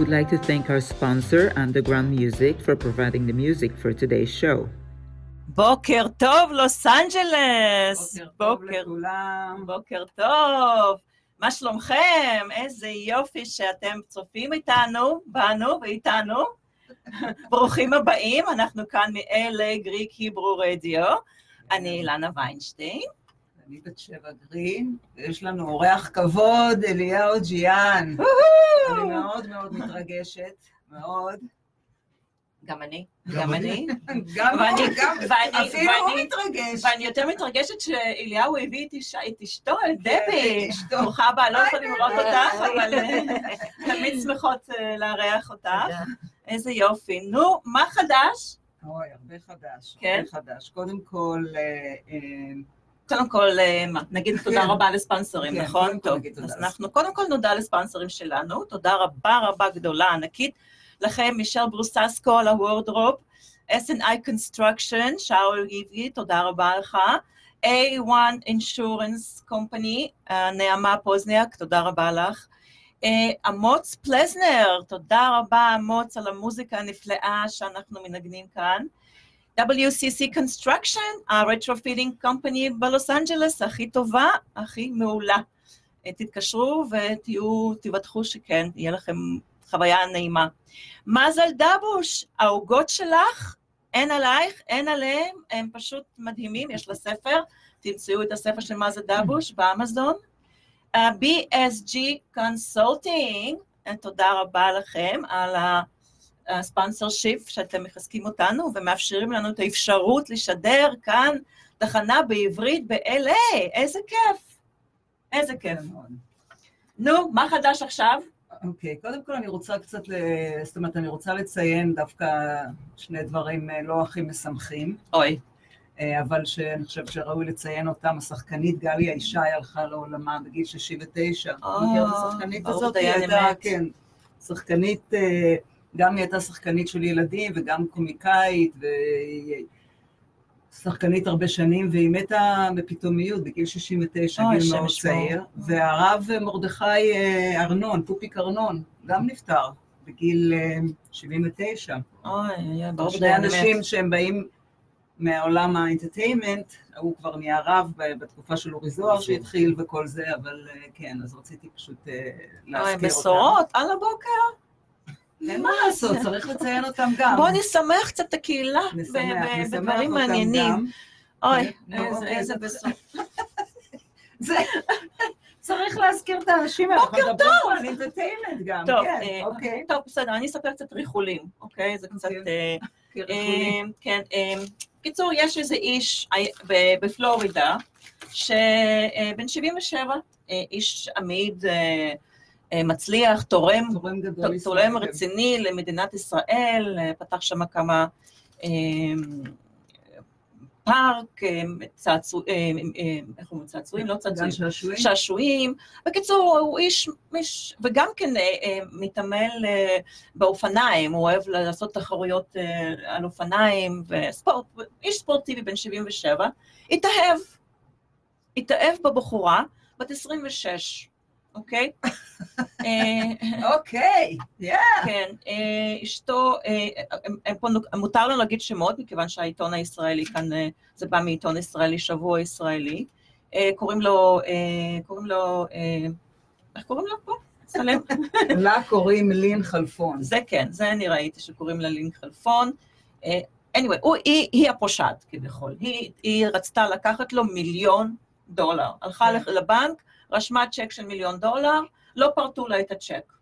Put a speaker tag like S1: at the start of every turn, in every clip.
S1: We'd like to thank our sponsor, Underground Music, for providing the music for today's show.
S2: בוקר טוב, לוס אנג'לס!
S3: בוקר טוב לכולם.
S2: בוקר טוב! מה שלומכם? איזה יופי שאתם צופים איתנו, בנו ואיתנו. ברוכים הבאים, אנחנו כאן מ-LA גריק היברו רדיו. אני אילנה ויינשטיין.
S4: אני בת שבע גרין, ויש לנו אורח כבוד, אליהו ג'יאן. אני מאוד מאוד מתרגשת, מאוד.
S2: גם אני, גם אני.
S4: גם הוא, גם,
S2: ואני-
S4: אפילו הוא מתרגש.
S2: ואני יותר מתרגשת שאליהו הביא את אשתו, את
S4: כן,
S2: דבי. ברוכה הבאה, לא יכולים לראות אותך. אבל אה, תמיד שמחות אה, לארח אותך. איזה יופי. נו, מה חדש?
S4: אוי, הרבה חדש,
S2: כן?
S4: הרבה חדש. קודם כל, אה,
S2: קודם כל, אה, נגיד תודה רבה לספונסרים,
S4: כן,
S2: נכון? טוב, אז. אנחנו קודם כל נודה לספונסרים שלנו, תודה רבה רבה גדולה, ענקית לכם, מישל ברוססקו על הוורדרופ, S&I Construction, שאול גיבי, תודה רבה לך, A1 Insurance Company, נעמה פוזניאק, תודה רבה לך. אה, אמוץ פלזנר, תודה רבה אמוץ על המוזיקה הנפלאה שאנחנו מנגנים כאן. WCC Construction, ה retrofitting company בלוס אנג'לס, הכי טובה, הכי מעולה. אה, תתקשרו ותהיו, תבטחו שכן, יהיה לכם חוויה נעימה. מזל דבוש, העוגות שלך, אין עלייך, אין עליהם, הם פשוט מדהימים, יש לה ספר, תמצאו את הספר של מזל דבוש באמזון. Uh, BSG Consulting, uh, תודה רבה לכם על הספונסר שיפ שאתם מחזקים אותנו ומאפשרים לנו את האפשרות לשדר כאן תחנה בעברית ב-LA, איזה כיף, איזה כיף.
S4: מאוד.
S2: נו, מה חדש עכשיו?
S4: אוקיי, קודם כל אני רוצה קצת, ל- זאת אומרת, אני רוצה לציין דווקא שני דברים אה, לא הכי משמחים.
S2: אוי,
S4: אה, אבל שאני חושבת שראוי לציין אותם, השחקנית גליה ישי הלכה לעולמה בגיל 69.
S2: אה,
S4: מכיר את השחקנית
S2: ברוך
S4: הזאת?
S2: דיין אמת.
S4: כן, שחקנית, אה, גם היא הייתה שחקנית של ילדים וגם קומיקאית, והיא שחקנית הרבה שנים, והיא מתה בפתאומיות בגיל 69,
S2: אוי,
S4: גיל מאוד. צעיר. והרב מרדכי אה, ארנון, פופיק ארנון, גם נפטר בגיל אה, 79.
S2: אוי, ברוך
S4: שני
S2: דיין אמת.
S4: אנשים שהם באים מהעולם האינטרטיימנט, הוא כבר נהיה רב בתקופה של אורי זוהר שהתחיל וכל זה, אבל אה, כן, אז רציתי פשוט אה,
S2: אוי,
S4: להזכיר אותם.
S2: בשורות, על הבוקר.
S4: אין מה לעשות, צריך לציין אותם גם.
S2: בואו נשמח קצת את הקהילה בדברים מעניינים. אוי,
S4: נו,
S2: איזה-
S4: אוקיי. זה, צריך להזכיר את האנשים האלה.
S2: בוקר
S4: פה על אינטרטיימנט גם,
S2: טוב,
S4: כן,
S2: אה,
S4: אוקיי.
S2: טוב, בסדר, אני אספר קצת ריחולים, אוקיי? זה קצת...
S4: אוקיי.
S2: אה. אה, כן, אה, קיצור, יש איזה איש אה, בפלורידה, שבן 77, אה, איש עמיד, אה, אה, מצליח, תורם,
S4: תורם גדול.
S2: תורם
S4: ישראל,
S2: רציני למדינת ישראל, אה, פתח שם כמה אה, פארק, אה, צעצוע- אה, אה, איך אומרים צעצועים? לא צעצועים.
S4: שעשועים.
S2: שעשועים. בקיצור, הוא איש, איש וגם כן אה, אה, מתעמל אה, באופניים, הוא אוהב לעשות תחרויות אה, על אופניים וספורט, איש ספורטיבי בן 77, התאהב, התאהב בבחורה, בת 26, אוקיי? אה,
S4: אוקיי.
S2: כן, אה, אשתו, אה, מותר לנו להגיד שמות, מכיוון שהעיתון הישראלי כאן, זה בא מעיתון ישראלי, שבוע ישראלי. קוראים לו, קוראים לו, איך קוראים לו פה? סלם.
S4: לה קוראים לין חלפון.
S2: זה כן, זה אני ראיתי שקוראים לה לינק חלפון. anyway, הוא, היא, היא הפושעת כביכול. היא, היא רצתה לקחת לו מיליון דולר. הלכה
S4: כן.
S2: לבנק, רשמה צ'ק של מיליון דולר, לא פרטו לה את הצ'ק.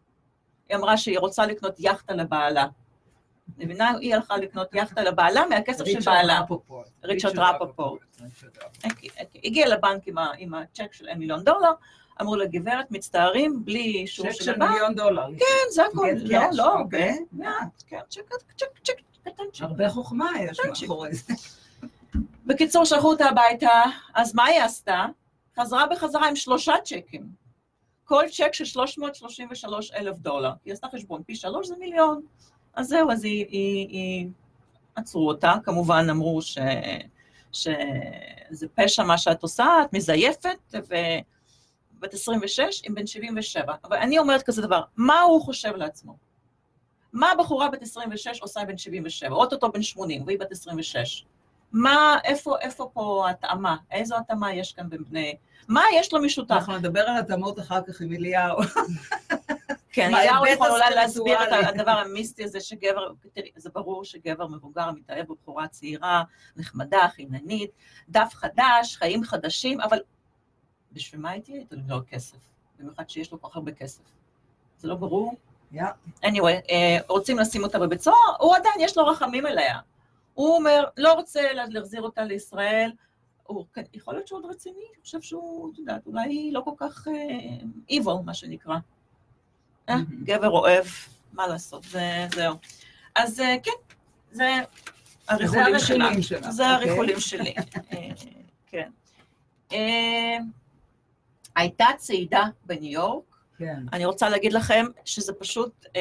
S2: היא אמרה שהיא רוצה לקנות יאכטה לבעלה. מבינה? היא הלכה לקנות יאכטה לבעלה מהכסף של בעלה. ריצ'רד רפופורט. אוקיי, אוקיי. הגיעה לבנק עם, הצ'ק של מיליון דולר, אמרו לה, גברת, מצטערים, בלי אישור
S4: צ'ק
S2: של
S4: של
S2: הבנק.
S4: מיליון דולר.
S2: כן, זה הכל.
S4: כן,
S2: לא,
S4: כן,
S2: לא,
S4: אוקיי.
S2: הרבה. כן, צ'ק, צ'ק, צ'ק, קטנצ'יק.
S4: הרבה חוכמה יש. מאחורי זה.
S2: בקיצור, שלחו אותה הביתה, אז מה היא עשתה? חזרה בחזרה עם שלושה צ'קים. כל צ'ק של 333 אלף דולר. היא עשתה חשבון, פי שלוש זה מיליון. אז זהו, אז היא, היא, היא... עצרו אותה, כמובן אמרו ש... שזה פשע מה שאת עושה, את מזייפת, ובת 26 עם בן 77. אבל אני אומרת כזה דבר, מה הוא חושב לעצמו? מה בחורה בת 26 עושה עם בן 77? אוטוטו בן 80, והיא בת 26. מה, איפה, איפה פה ההתאמה? איזו התאמה יש כאן בין בני... מה יש לו משותף?
S4: אנחנו נדבר על התאמות אחר כך עם אליהו.
S2: כן, אליהו יכול אולי להסביר את. הדבר המיסטי הזה שגבר, תראי, זה ברור שגבר מבוגר מתאהב בבחורה צעירה, נחמדה, חיננית, דף חדש, חיים חדשים, אבל בשביל מה הייתי איתו ללא כסף? במיוחד שיש לו כל כך הרבה כסף. זה לא ברור?
S4: יא.
S2: anyway, אה, רוצים לשים אותה בבית סוהר, הוא עדיין, יש לו רחמים אליה. הוא אומר, לא רוצה לה- להחזיר אותה לישראל, הוא, כן, יכול להיות שהוא עוד רציני, אני חושב שהוא, את יודעת, אולי לא כל כך אה, evil, מה שנקרא. אה,
S4: מהמם.
S2: גבר אוהב, מה לעשות, זה, זהו. אז אה, כן, זה הריחולים שלה.
S4: שלה,
S2: זה
S4: אוקיי.
S2: הריחולים שלי, אה, כן. אה, הייתה צעידה בניו יורק,
S4: כן.
S2: אני רוצה להגיד לכם שזה פשוט אה,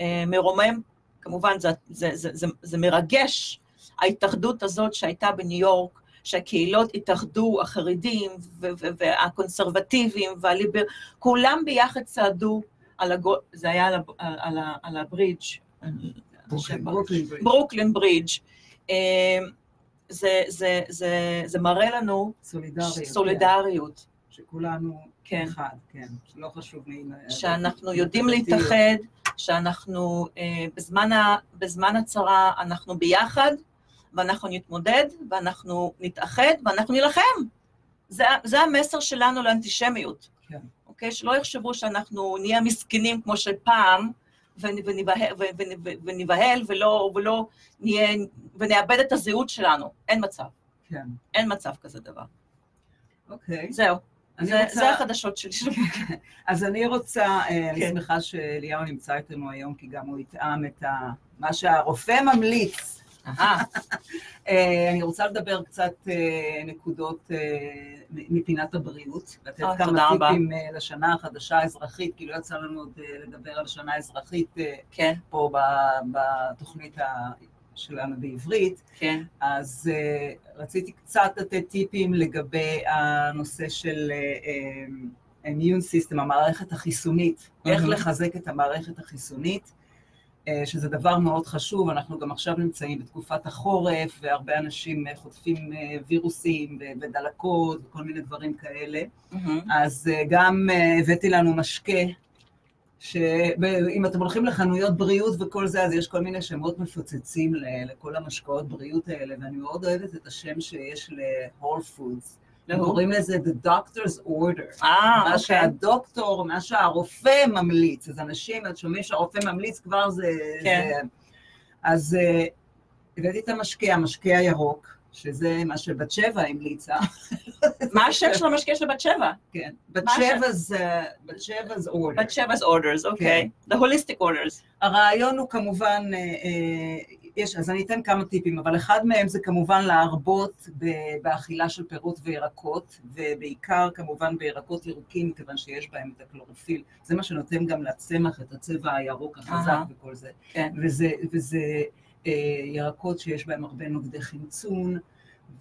S2: אה, מרומם, כמובן זה, זה, זה, זה, זה מרגש, ההתאחדות הזאת שהייתה בניו יורק, שהקהילות התאחדו, החרדים והקונסרבטיבים והליבר, כולם ביחד צעדו על הגו... זה היה על, על, על, הברידג',
S4: ברוקלין, ברידג'.
S2: אה, זה, זה, זה, זה מראה לנו
S4: סולידריות.
S2: סולידריות,
S4: כן. שכולנו
S2: כן.
S4: אחד, כן. שלא חשוב מי...
S2: שאנחנו יודעים להתאחד, שאנחנו אה, בזמן, ה, בזמן הצרה אנחנו ביחד, ואנחנו נתמודד, ואנחנו נתאחד, ואנחנו נילחם. זה, זה המסר שלנו לאנטישמיות.
S4: כן.
S2: אוקיי? שלא יחשבו שאנחנו נהיה מסכנים כמו של פעם, ונ- ונבהל, ולא, ולא נהיה, ונאבד את הזהות שלנו. אין מצב.
S4: כן.
S2: אין מצב כזה דבר.
S4: אוקיי.
S2: זהו.
S4: אני
S2: זה,
S4: רוצה-
S2: זה החדשות שלי. של הבוקר.
S4: אז אני רוצה, אה, אני
S2: כן.
S4: שמחה שאליהו נמצא איתנו היום, כי גם הוא יטעם את ה... מה שהרופא ממליץ. אה, אני רוצה לדבר קצת אה, נקודות אה, מפינת הבריאות, לתת כמה. טיפים לשנה החדשה האזרחית, כי לא יצא לנו עוד לדבר על שנה אזרחית
S2: כן,
S4: פה בתוכנית שלנו בעברית.
S2: כן.
S4: אז רציתי קצת לתת טיפים לגבי הנושא של אימיון סיסטם, המערכת החיסונית, איך
S2: מהמם.
S4: לחזק את המערכת החיסונית, שזה דבר מאוד חשוב, אנחנו גם עכשיו נמצאים בתקופת החורף, והרבה אנשים uh, חוטפים uh, וירוסים ודלקות וכל מיני דברים כאלה.
S2: מהמם.
S4: אז גם הבאתי לנו משקה, שאם אתם הולכים לחנויות בריאות וכל זה, אז יש כל מיני שמות מפוצצים לכל המשקאות בריאות האלה, ואני מאוד אוהבת את השם שיש ל-whole foods. קוראים לזה The Doctor's Order.
S2: אה,
S4: מה
S2: אוקיי.
S4: שהדוקטור, מה שהרופא ממליץ. אז אנשים, את שומעים שהרופא ממליץ, כבר זה...
S2: כן.
S4: זה... אז אה, הבאתי את המשקה, המשקה הירוק, שזה מה שבת שבע המליצה.
S2: מה השם של המשקיע של בת שבע?
S4: כן. בת
S2: מה
S4: זה... בת שבע זה order.
S2: בת שבע's orders, אוקיי. The holistic orders.
S4: הרעיון הוא כמובן, אה, אה, יש, אז אני אתן כמה טיפים, אבל אחד מהם זה כמובן להרבות באכילה של פירות וירקות, ובעיקר כמובן בירקות ירוקים, מכיוון שיש בהם את הקלורופיל. זה מה שנותן גם לצמח את הצבע הירוק החזק. וכל זה.
S2: כן.
S4: וזה, וזה אה, ירקות שיש בהם הרבה נוגדי חמצון,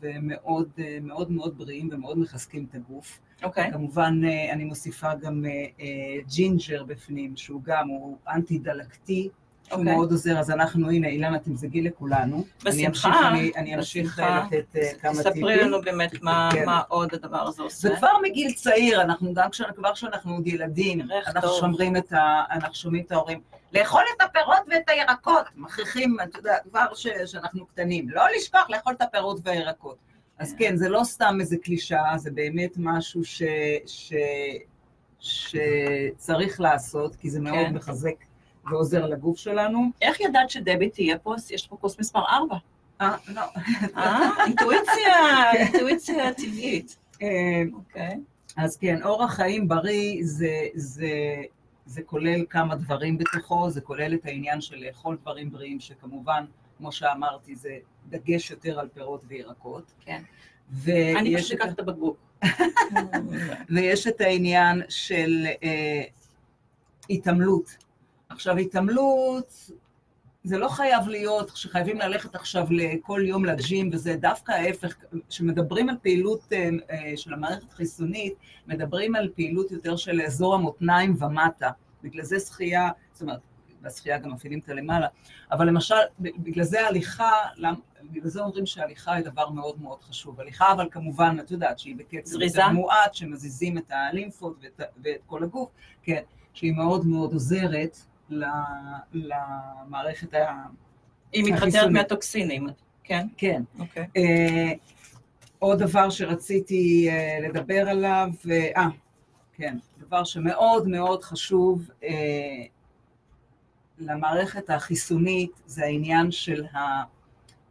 S4: ומאוד אה, מאוד מאוד בריאים ומאוד מחזקים את הגוף.
S2: אוקיי.
S4: כמובן, אה, אני מוסיפה גם אה, אה, ג'ינג'ר בפנים, שהוא גם, הוא אנטי-דלקתי, שהוא
S2: אוקיי.
S4: מאוד עוזר, אז אנחנו, הנה, אילנה, תמזגי לכולנו. אני
S2: בשמחה,
S4: אמשיך, אני, אמשיך. אה, לתת אה, כמה טיפים.
S2: ספרי לנו באמת מה
S4: כן.
S2: מה עוד הדבר הזה עושה.
S4: וכבר מגיל צעיר, אנחנו גם כש- כבר כשאנחנו עוד ילדים, אנחנו. שומרים את ה... אנחנו שומעים את ההורים, לאכול את הפירות ואת הירקות, מכריחים, אתה יודע, כבר ש, שאנחנו קטנים, לא לשכוח לאכול את הפירות והירקות. אז כן, זה לא סתם איזה קלישאה, זה באמת משהו ש, ש, שצריך לעשות, כי זה מאוד
S2: כן.
S4: מחזק ועוזר לגוף שלנו.
S2: איך ידעת שדבי תהיה פה? יש פה כוס מספר 4.
S4: אה, לא.
S2: אה, אינטואיציה, אינטואיציה טבעית.
S4: אה,
S2: אוקיי.
S4: אז כן, אורח חיים בריא זה, זה, זה כולל כמה דברים בתוכו, זה כולל את העניין של לאכול דברים בריאים, שכמובן, כמו שאמרתי, זה דגש יותר על פירות וירקות.
S2: כן. אני פשוט אקח את הבקבוק.
S4: ויש את העניין של אה, התעמלות. עכשיו, התעמלות, זה לא חייב להיות שחייבים ללכת עכשיו כל יום לג'ים, וזה דווקא ההפך. כשמדברים על פעילות אה, אה, של המערכת החיסונית, מדברים על פעילות יותר של אזור המותניים ומטה. בגלל זה שחייה, זאת אומרת, בשחייה גם מפעילים את הלמעלה, אבל למשל, בגלל זה הליכה, בגלל זה אומרים שהליכה היא דבר מאוד מאוד חשוב. הליכה, אבל כמובן, את יודעת, שהיא בקצב? יותר מועט, שמזיזים את הלימפות ואת, ואת כל הגוף, כן, שהיא מאוד מאוד עוזרת למערכת ה...
S2: היא מתחתרת. מהטוקסינים, כן?
S4: כן.
S2: אוקיי.
S4: אה, עוד דבר שרציתי אה, לדבר עליו, אה, כן, דבר שמאוד מאוד חשוב אה, למערכת החיסונית, זה העניין של ה...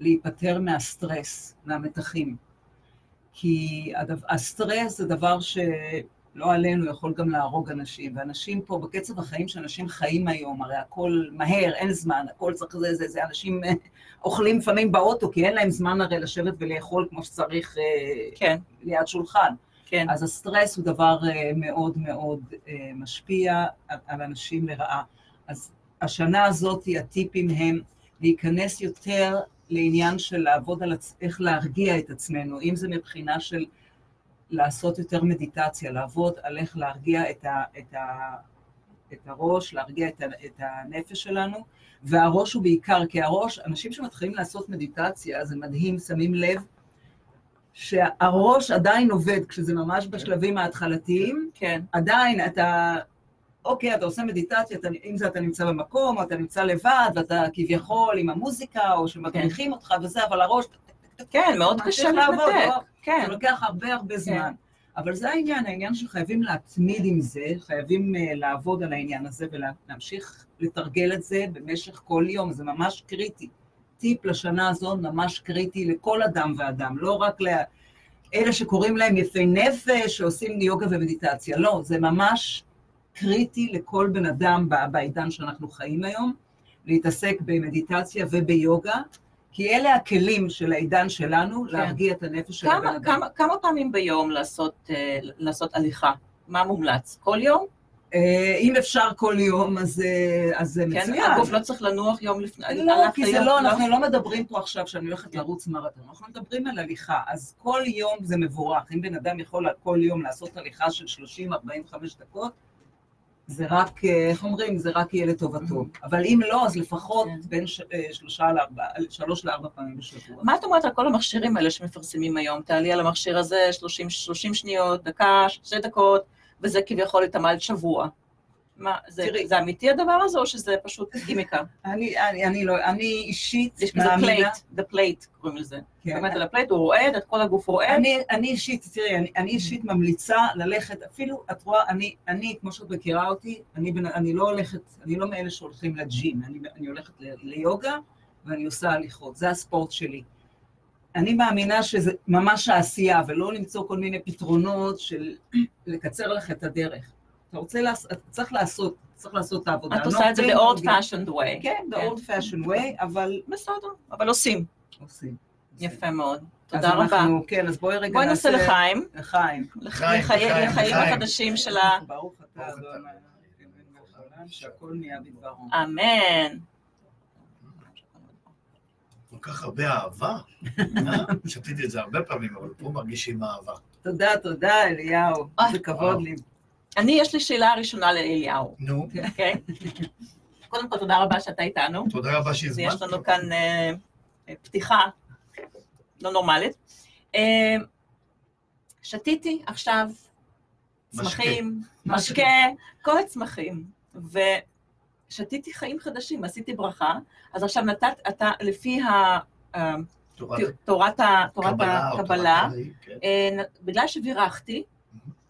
S4: להיפטר מהסטרס, מהמתחים. כי הדבר, הסטרס זה דבר שלא עלינו יכול גם להרוג אנשים, ואנשים פה, בקצב החיים שאנשים חיים היום, הרי הכל מהר, אין זמן, הכל צריך, זה, זה, זה אנשים אה, אוכלים לפעמים באוטו, כי אין להם זמן הרי לשבת ולאכול כמו שצריך אה,
S2: כן,
S4: ליד שולחן.
S2: כן.
S4: אז הסטרס הוא דבר אה, מאוד מאוד משפיע על אנשים לרעה. אז השנה הזאת, הטיפים הם להיכנס יותר לעניין של לעבוד על עצ... איך להרגיע את עצמנו, אם זה מבחינה של לעשות יותר מדיטציה, לעבוד על איך להרגיע את, ה... את, ה... את הראש, להרגיע את, ה... את הנפש שלנו, והראש הוא בעיקר, כי הראש, אנשים שמתחילים לעשות מדיטציה, זה מדהים, שמים לב, שהראש עדיין עובד, כשזה ממש בשלבים ההתחלתיים,
S2: כן,
S4: עדיין אתה, אוקיי, אתה עושה מדיטציה, אתה, אם זה אתה נמצא במקום, או אתה נמצא לבד, ואתה כביכול עם המוזיקה, או שמדריכים אותך וזה, אבל הראש...
S2: כן, מאוד קשה
S4: לעבוד,
S2: להתנתק. כן,
S4: זה לוקח הרבה הרבה זמן. אבל זה העניין, העניין שחייבים להתמיד עם זה, חייבים uh, לעבוד על העניין הזה ולהמשיך לתרגל את זה במשך כל יום, זה ממש קריטי. טיפ לשנה הזו ממש קריטי לכל אדם ואדם, לא רק לאלה שקוראים להם יפי נפש, שעושים יוגה ומדיטציה, לא, זה ממש קריטי לכל בן אדם בעידן שאנחנו חיים היום, להתעסק במדיטציה וביוגה, כי אלה הכלים של העידן שלנו להרגיע את הנפש של הבן אדם.
S2: כמה, כמה פעמים ביום לעשות, אה, לעשות הליכה? מה מומלץ? כל יום?
S4: אה, אם אפשר כל יום, אז אה, זה
S2: כן,
S4: מצוין.
S2: הגוף לא צריך לנוח יום לפני.
S4: לא, כי זה
S2: יום-
S4: לא, אנחנו לא מדברים פה עכשיו שאני הולכת לרוץ מרתון, אנחנו מדברים על הליכה, אז כל יום זה מבורך. אם בן אדם יכול כל יום לעשות הליכה של 30-45 דקות, זה רק, אה, איך אומרים, זה רק יהיה לטובתו. אבל אם לא, אז לפחות
S2: כן.
S4: בין אה, שלושה לארבע, שלוש לארבע פעמים בשבוע.
S2: מה את אומרת על כל המכשירים האלה שמפרסמים היום? תעלי על המכשיר הזה 30, 30 שניות, דקה, שתי דקות, וזה כביכול התעמלת שבוע. מה, זה,
S4: תראי.
S2: זה אמיתי הדבר הזה, או שזה פשוט גימיקה?
S4: אני, אני, אני לא, אני אישית
S2: יש כזה plate, the plate קוראים לזה.
S4: כן.
S2: באמת על ה plate, הוא רועד, את כל הגוף רועד.
S4: אני, אני אישית, תראי, אני, אני אישית ממליצה ללכת, אפילו, את רואה, אני, אני, כמו שאת מכירה אותי, אני, אני לא הולכת, אני לא מאלה שהולכים ל gym, אני, אני הולכת ל- ליוגה ואני עושה הליכות, זה הספורט שלי. אני מאמינה שזה ממש העשייה, ולא למצוא כל מיני פתרונות של לקצר לך את הדרך. אתה רוצה לעשות, אתה צריך לעשות, צריך לעשות את העבודה.
S2: את עושה את זה
S4: לא
S2: ב-old fashioned way.
S4: כן, ב-old fashion way, אבל
S2: בסדר, אבל עשים.
S4: עושים.
S2: יפה מאוד.
S4: אז
S2: תודה רבה.
S4: אנחנו- כן, אז בואי רגע
S2: בואי נעשה לחיים.
S4: לחיים.
S2: לחיים
S5: לחיים, לחיים,
S2: לחיים
S5: לחיים.
S2: החדשים של ה...
S4: ברוך אתה אדוני שהכל נהיה בדברו.
S2: אמן.
S5: כל כך הרבה אהבה. אה? שתיתי את זה הרבה פעמים, אבל פה מרגישים אהבה.
S4: תודה, תודה, אליהו.
S2: אה,
S4: איזה כבוד. לי.
S2: אני, יש לי שאלה ראשונה לאליהו,
S5: נו,
S2: אוקיי? קודם כל, תודה רבה שאתה איתנו.
S5: תודה רבה שהזמנת.
S2: לנו כאן אה, אה, פתיחה לא נורמלית. אה, שתיתי עכשיו. צמחים, משקה, כל הצמחים, ושתיתי חיים חדשים, עשיתי ברכה, אז עכשיו נתת, אתה, לפי ה...
S5: תורת
S2: תורת ה- תורת
S5: הקבלה. תורת כן.
S2: בגלל שבירכתי,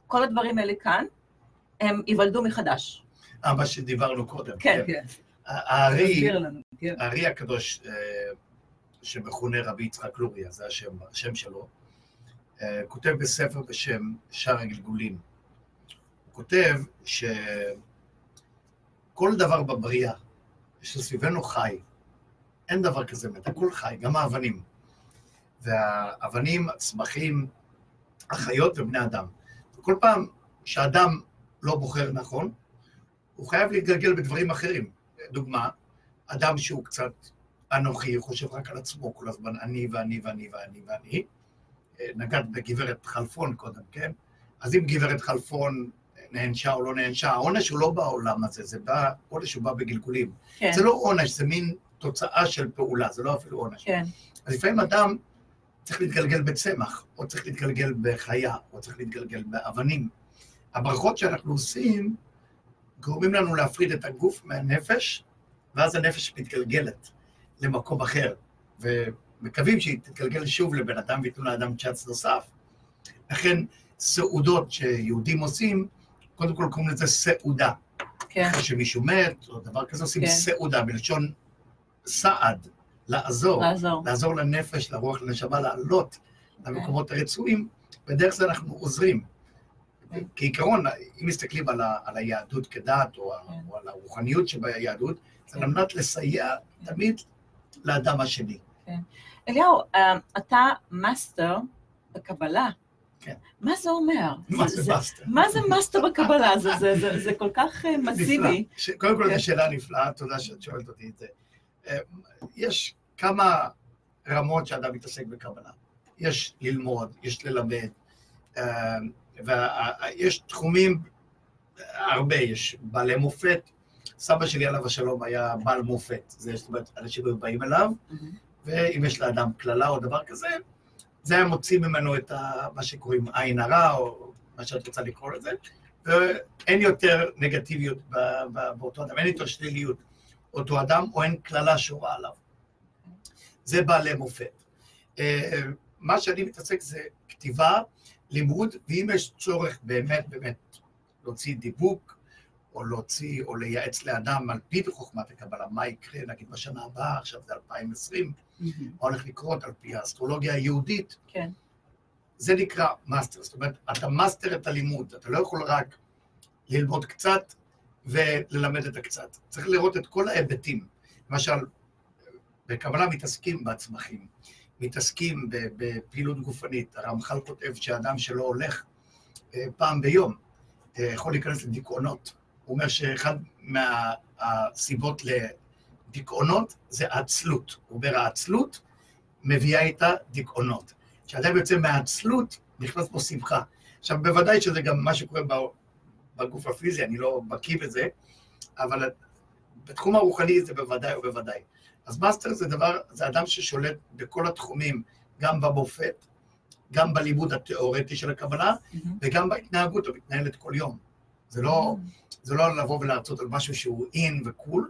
S2: כל הדברים האלה כאן, הם ייוולדו מחדש.
S5: אה, מה שדיברנו קודם.
S2: כן.
S4: כן,
S5: הארי,
S4: תסביר לנו. כן.
S5: הארי הקדוש, אה, שמכונה רבי יצחק לוריה, זה השם, השם שלו, אה, כותב בספר בשם שער הגלגולים. הוא כותב שכל דבר בבריאה שסביבנו חי, אין דבר כזה מת, הכל חי, גם האבנים. והאבנים, הצמחים, החיות ובני אדם. וכל פעם שאדם בוחר נכון, הוא חייב להתגלגל בדברים אחרים. דוגמה, אדם שהוא קצת אנוכי, חושב רק על עצמו כל הזמן, אני ואני ואני ואני ואני. נגעת בגברת חלפון קודם, כן? אז אם גברת חלפון נענשה או לא נענשה, העונש הוא לא בעולם הזה, זה בא, עונש הוא בא בגלגולים.
S2: כן,
S5: זה לא עונש, זה מין תוצאה של פעולה, זה לא אפילו עונש.
S2: כן,
S5: אז לפעמים אדם צריך להתגלגל בצמח, או צריך להתגלגל בחיה, או צריך להתגלגל באבנים. הברכות שאנחנו עושים גורמים לנו להפריד את הגוף מהנפש, ואז הנפש מתגלגלת למקום אחר, ומקווים שהיא תתגלגל שוב לבן אדם וייתנו לאדם צ'אנס נוסף. לכן סעודות שיהודים עושים, קודם כל קוראים לזה סעודה.
S2: כן,
S5: אחרי שמישהו מת, או דבר כזה, עושים
S2: כן.
S5: סעודה, מלשון סעד, לעזור.
S2: לעזור.
S5: לעזור לנפש, לרוח, לנשמה, לעלות למקומות הרצויים, ודרך זה אנחנו עוזרים.
S2: כן.
S5: כעיקרון, אם מסתכלים על, ה, על היהדות כדת, או,
S2: כן.
S5: או על הרוחניות שביהדות, זה על מנת לסייע תמיד לאדם השני.
S2: אליהו, אה, אתה מאסטר בקבלה.
S5: כן.
S2: מה זה אומר?
S5: מה זה מאסטר?
S2: מה זה מאסטר בקבלה? זה- זה- זה- זה כל כך אה, מסיבי.
S5: ש- קודם כל,
S2: כן.
S5: זו שאלה נפלאה, תודה שאת שואלת אותי את זה. אה, יש כמה רמות שאדם מתעסק בקבלה. יש ללמוד, יש ללמד, ויש תחומים, הרבה, יש בעלי מופת. סבא שלי עליו השלום היה בעל מופת, זה זאת אומרת, אנשים היו באים אליו, ואם יש לאדם קללה או דבר כזה, זה היה מוציא ממנו את ה, מה שקוראים עין הרע, או מה שאת רוצה לקרוא לזה, ואין יותר נגטיביות ב, ב, באותו אדם, אין יותר שליליות אותו אדם, או אין קללה שורה עליו. זה בעלי מופת. אה, מה שאני מתעסק זה כתיבה, לימוד, ואם יש צורך באמת באמת להוציא דיבוק, או להוציא, או לייעץ לאדם על פי חוכמת הקבלה, מה יקרה, נגיד בשנה הבאה, עכשיו זה 2020, מה הולך לקרות על פי האסטרולוגיה היהודית,
S2: כן,
S5: זה נקרא מאסטר. זאת אומרת, אתה master את הלימוד, אתה לא יכול רק ללמוד קצת וללמד את הקצת. צריך לראות את כל ההיבטים. למשל, בקבלה מתעסקים בצמחים, מתעסקים בפעילות גופנית. הרמח"ל כותב שאדם שלא הולך אה, פעם ביום אה, יכול להיכנס לדיכאונות. הוא אומר שאחד מהסיבות לדיכאונות זה העצלות. הוא אומר, העצלות מביאה איתה דיכאונות. כשאדם יוצא מהעצלות, נכנס בו שמחה. עכשיו, בוודאי שזה גם מה שקורה בגוף הפיזי, אני לא בקיא בזה, אבל בתחום הרוחני זה בוודאי ובוודאי. אז מאסטר זה דבר, זה אדם ששולט בכל התחומים, גם במופת, גם בלימוד התיאורטי של הקבלה, וגם בהתנהגות המתנהלת כל יום. זה לא, זה לא לבוא ולהרצות על משהו שהוא in ו cool,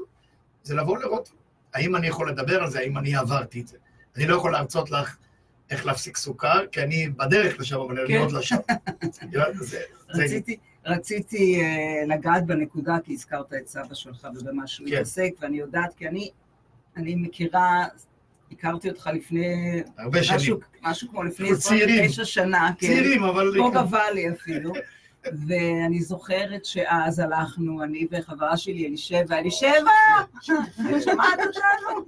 S5: זה לבוא לראות האם אני יכול לדבר על זה, האם אני עברתי את זה. אני לא יכול להרצות לך איך להפסיק סוכר, כי אני בדרך לשם, אבל אני
S2: כן.
S5: עוד לא שם. זה- זה-
S4: רציתי, רציתי uh, לגעת בנקודה, כי הזכרת את סבא שלך ובמה שהוא
S5: כן.
S4: התעסק, ואני יודעת, כי אני, אני מכירה, הכרתי אותך לפני,
S5: הרבה שנים.
S4: משהו, משהו כמו לפני
S5: אנחנו צעירים.
S4: 29 שנה, כן.
S5: צעירים, אבל...
S4: פה בוואלי אפילו. ואני זוכרת שאז הלכנו, אני וחברה שלי, אלישבע, אלישבע! שמעת אותנו?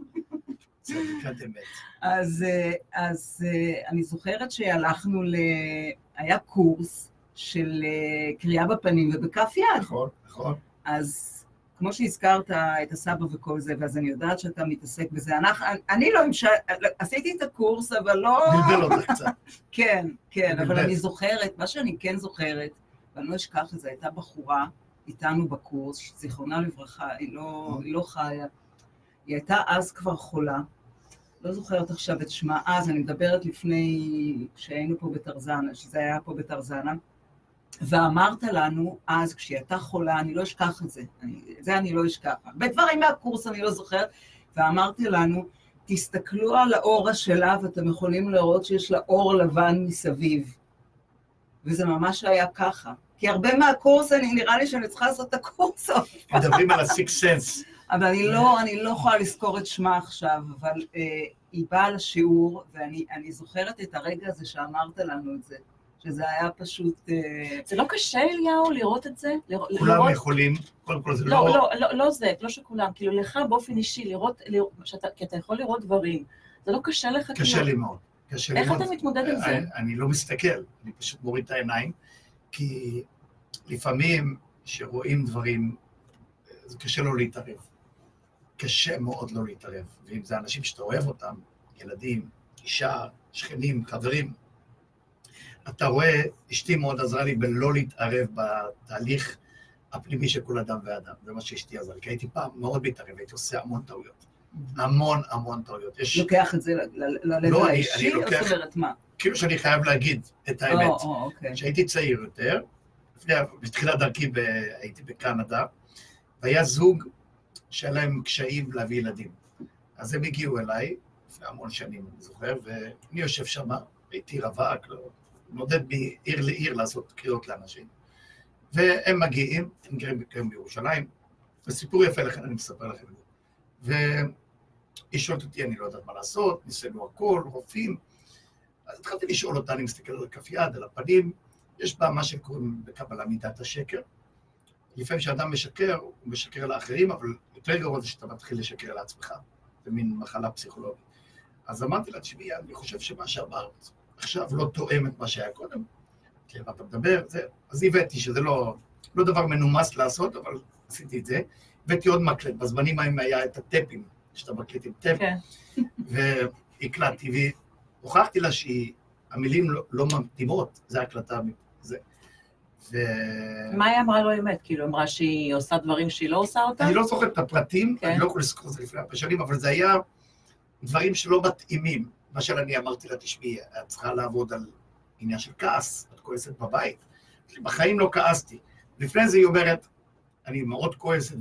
S5: צדיקת אמת.
S4: אז, אה, אז אה, אני זוכרת שהלכנו ל... היה קורס של אה, קריאה בפנים ובכף יד.
S5: נכון, נכון.
S4: אז כמו שהזכרת את הסבא וכל זה, ואז אני יודעת שאתה מתעסק בזה. אנחנו, אני לא המש... עשיתי את הקורס, אבל לא...
S5: בלבל אותך קצת.
S4: כן, כן, אבל. אני זוכרת, מה שאני כן זוכרת, ואני לא אשכח את זה, הייתה בחורה איתנו בקורס, זיכרונה לברכה, היא לא, היא לא חיה, היא הייתה אז כבר חולה, לא זוכרת עכשיו את שמה, אז אני מדברת לפני שהיינו פה בטרזנה, שזה היה פה בטרזנה, ואמרת לנו אז, כשהיא הייתה חולה, אני לא אשכח את זה, אני, את זה אני לא אשכח, הרבה דברים מהקורס אני לא זוכרת, ואמרתי לנו, תסתכלו על האורה שלה ואתם יכולים לראות שיש לה אור לבן מסביב. וזה ממש היה ככה. כי הרבה מהקורס, אני, נראה לי שאני צריכה לעשות את הקורס.
S5: מדברים על ה-six sense.
S4: אבל אני לא, אני לא יכולה לזכור את שמה עכשיו, אבל אה, היא באה לשיעור, ואני אני זוכרת את הרגע הזה שאמרת לנו את זה, שזה היה פשוט... אה,
S2: זה לא קשה, אליהו, לראות את זה? לראות-
S5: כולם יכולים, קודם כל זה
S2: לא,
S5: לא...
S2: לא, לא, לא זה, לא שכולם, כאילו לך באופן אישי, לראות, לראות שאתה, כי אתה יכול לראות דברים. זה לא קשה לך,
S5: קשה
S2: כאילו,
S5: לי מאוד. קשה לי
S2: איך
S5: מאוד.
S2: אתה מתמודד עם זה?
S5: אני, אני לא מסתכל, אני פשוט מוריד את העיניים, כי לפעמים כשרואים דברים, זה קשה לא להתערב. קשה מאוד לא להתערב. ואם זה אנשים שאתה אוהב אותם, ילדים, אישה, שכנים, חברים, אתה רואה, אשתי מאוד עזרה לי בלא להתערב בתהליך הפנימי של כל אדם ואדם. זה מה שאשתי עזרה לי, כי הייתי פעם מאוד מתערב, הייתי עושה המון טעויות. המון המון טעויות. יש,
S4: לוקח את זה ללב
S5: לא,
S4: האישי, או זאת אומרת מה?
S5: כאילו שאני חייב להגיד את האמת.
S4: או, או, אוקיי.
S5: כשהייתי צעיר יותר, לפני, בתחילת דרכי ב, הייתי בקנדה, והיה זוג שהיה להם קשיים להביא ילדים. אז הם הגיעו אליי, לפני המון שנים, אני זוכר, ואני יושב שם, הייתי רווק, לא, נודד מעיר לעיר לעשות קריאות לאנשים. והם מגיעים, הם גרים כיום בירושלים, וסיפור יפה לכן אני מספר לכם את זה. והיא שואלת אותי, אני לא יודעת מה לעשות, ניסינו הכל, רופאים. אז התחלתי לשאול אותה, אני מסתכל על כף יד, על הפנים, יש בה מה שקוראים בקבלה מידת השקר. לפעמים כשאדם משקר, הוא משקר לאחרים, אבל יותר גרוע זה שאתה מתחיל לשקר לעצמך. זה מין מחלה פסיכולוגית. אז אמרתי לה, תשמעי, אני חושב שמה שאמרת עכשיו לא תואם את מה שהיה קודם. מה אתה מדבר, זה... אז הבאתי שזה לא, לא דבר מנומס לעשות, אבל עשיתי את זה. הבאתי עוד מקלט, בזמנים ההם היה את הטפים, שאתה מקליט עם טפ,
S2: כן.
S5: והקלטתי, והוכחתי לה שהמילים לא, לא מתאימות, זה הקלטה, זה. ו...
S2: מה היא אמרה לו אמת? כאילו, אמרה שהיא עושה דברים שהיא לא עושה אותם?
S5: אני לא זוכר את הפרטים,
S2: כן.
S5: אני לא יכול לזכור את זה לפני הרבה שנים, אבל זה היה דברים שלא מתאימים. למשל, אני אמרתי לה, תשמעי, את צריכה לעבוד על עניין של כעס, את כועסת בבית. בחיים לא כעסתי. לפני זה היא אומרת, אני מאוד כועסת,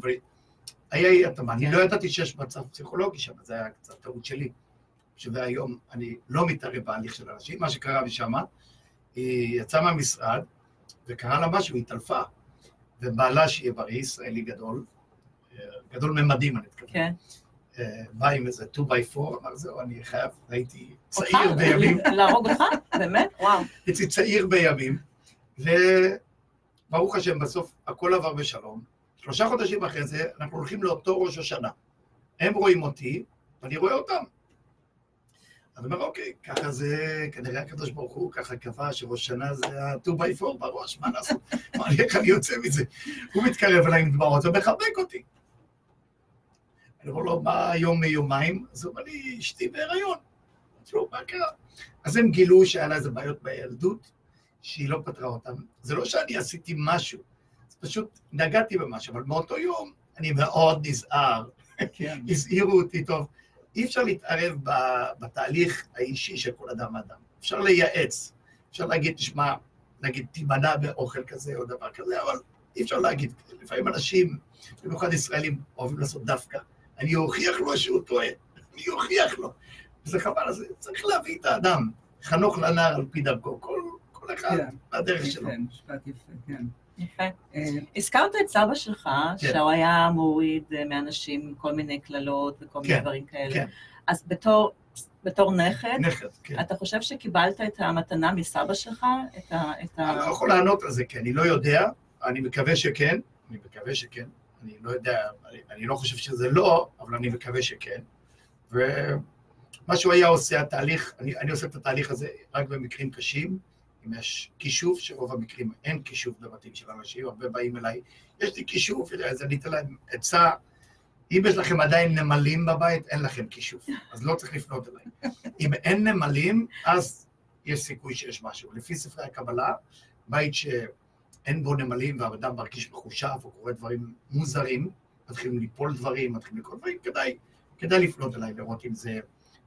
S5: היה אי התאמה. אני. לא ידעתי שיש מצב פסיכולוגי שם, זה היה קצת טעות שלי. שהיום אני לא מתערב בהליך של אנשים. מה שקרה משם, היא יצאה מהמשרד, וקרה לה משהו, היא התעלפה. ובעלה, שיהיה בריא, ישראלי גדול, גדול ממדים, אני מתכוון.
S2: כן.
S5: בא עם איזה 2x4, אמר, זהו, אני חייב, הייתי? צעיר בימים,
S2: להרוג אותך? באמת? וואו.
S5: הייתי צעיר בימים, וברוך השם, בסוף הכל עבר בשלום. שלושה חודשים אחרי זה, אנחנו הולכים לאותו ראש השנה. הם רואים אותי, ואני רואה אותם. אז אני אומר, אוקיי, ככה זה, כנראה הקדוש ברוך הוא ככה קבע שראש שנה זה ה-2x4 בראש, מה לעשות? איך אני יוצא מזה? הוא מתקרב אליי עם דמעות ומחבק אותי. אני אומר לו, מה היום מיומיים? אז הוא אומר לי, אשתי בהיריון. אמרתי לו, מה קרה? אז הם גילו שהיה לה איזה בעיות בילדות, שהיא לא פתרה אותן. זה לא שאני עשיתי משהו, זה פשוט נגעתי במשהו, אבל מאותו יום אני מאוד נזהר.
S4: כן.
S5: הזהירו אותי טוב. אי אפשר להתערב בתהליך האישי של כל אדם ואדם. אפשר לייעץ, אפשר להגיד, תשמע, נגיד, תימנע באוכל כזה או דבר כזה, אבל אי אפשר להגיד, לפעמים אנשים, במיוחד ישראלים, אוהבים לעשות דווקא. אני אוכיח לו שהוא טועה, אני אוכיח לו. וזה חבל, אז צריך להביא את האדם, חנוך לנער על פי דרכו, כל, כל אחד
S4: כן.
S5: בדרך שלו.
S4: כן, משפט יפה, כן.
S2: יפה.
S4: אה,
S2: הזכרת את סבא שלך,
S5: כן.
S2: שהוא היה מוריד אה, מאנשים כל מיני קללות וכל מיני
S5: כן,
S2: דברים כאלה.
S5: כן.
S2: אז בתור, בתור נכד,
S5: נכד, כן.
S2: אתה חושב שקיבלת את המתנה מסבא שלך? את ה... את ה...
S5: אני לא יכול לענות על זה, כי אני לא יודע, אני מקווה שכן, אני מקווה שכן, אני לא יודע, אני, אני לא חושב שזה לא, אבל אני מקווה שכן. ומה שהוא היה עושה, התהליך, אני, אני עושה את התהליך הזה רק במקרים קשים, אם יש כישוף, שרוב המקרים אין כישוף בבתים של אנשים, הרבה באים אליי, יש לי כישוף, אז אני אתן להם עצה, אם יש לכם עדיין נמלים בבית, אין לכם כישוף, אז לא צריך לפנות אליי. אם אין נמלים, אז יש סיכוי שיש משהו. לפי ספרי הקבלה, בית שאין בו נמלים והאדם מרגיש מחושב או קורא דברים מוזרים, מתחילים ליפול דברים, מתחילים לקרוא דברים, כדאי, כדאי לפנות אליי לראות אם זה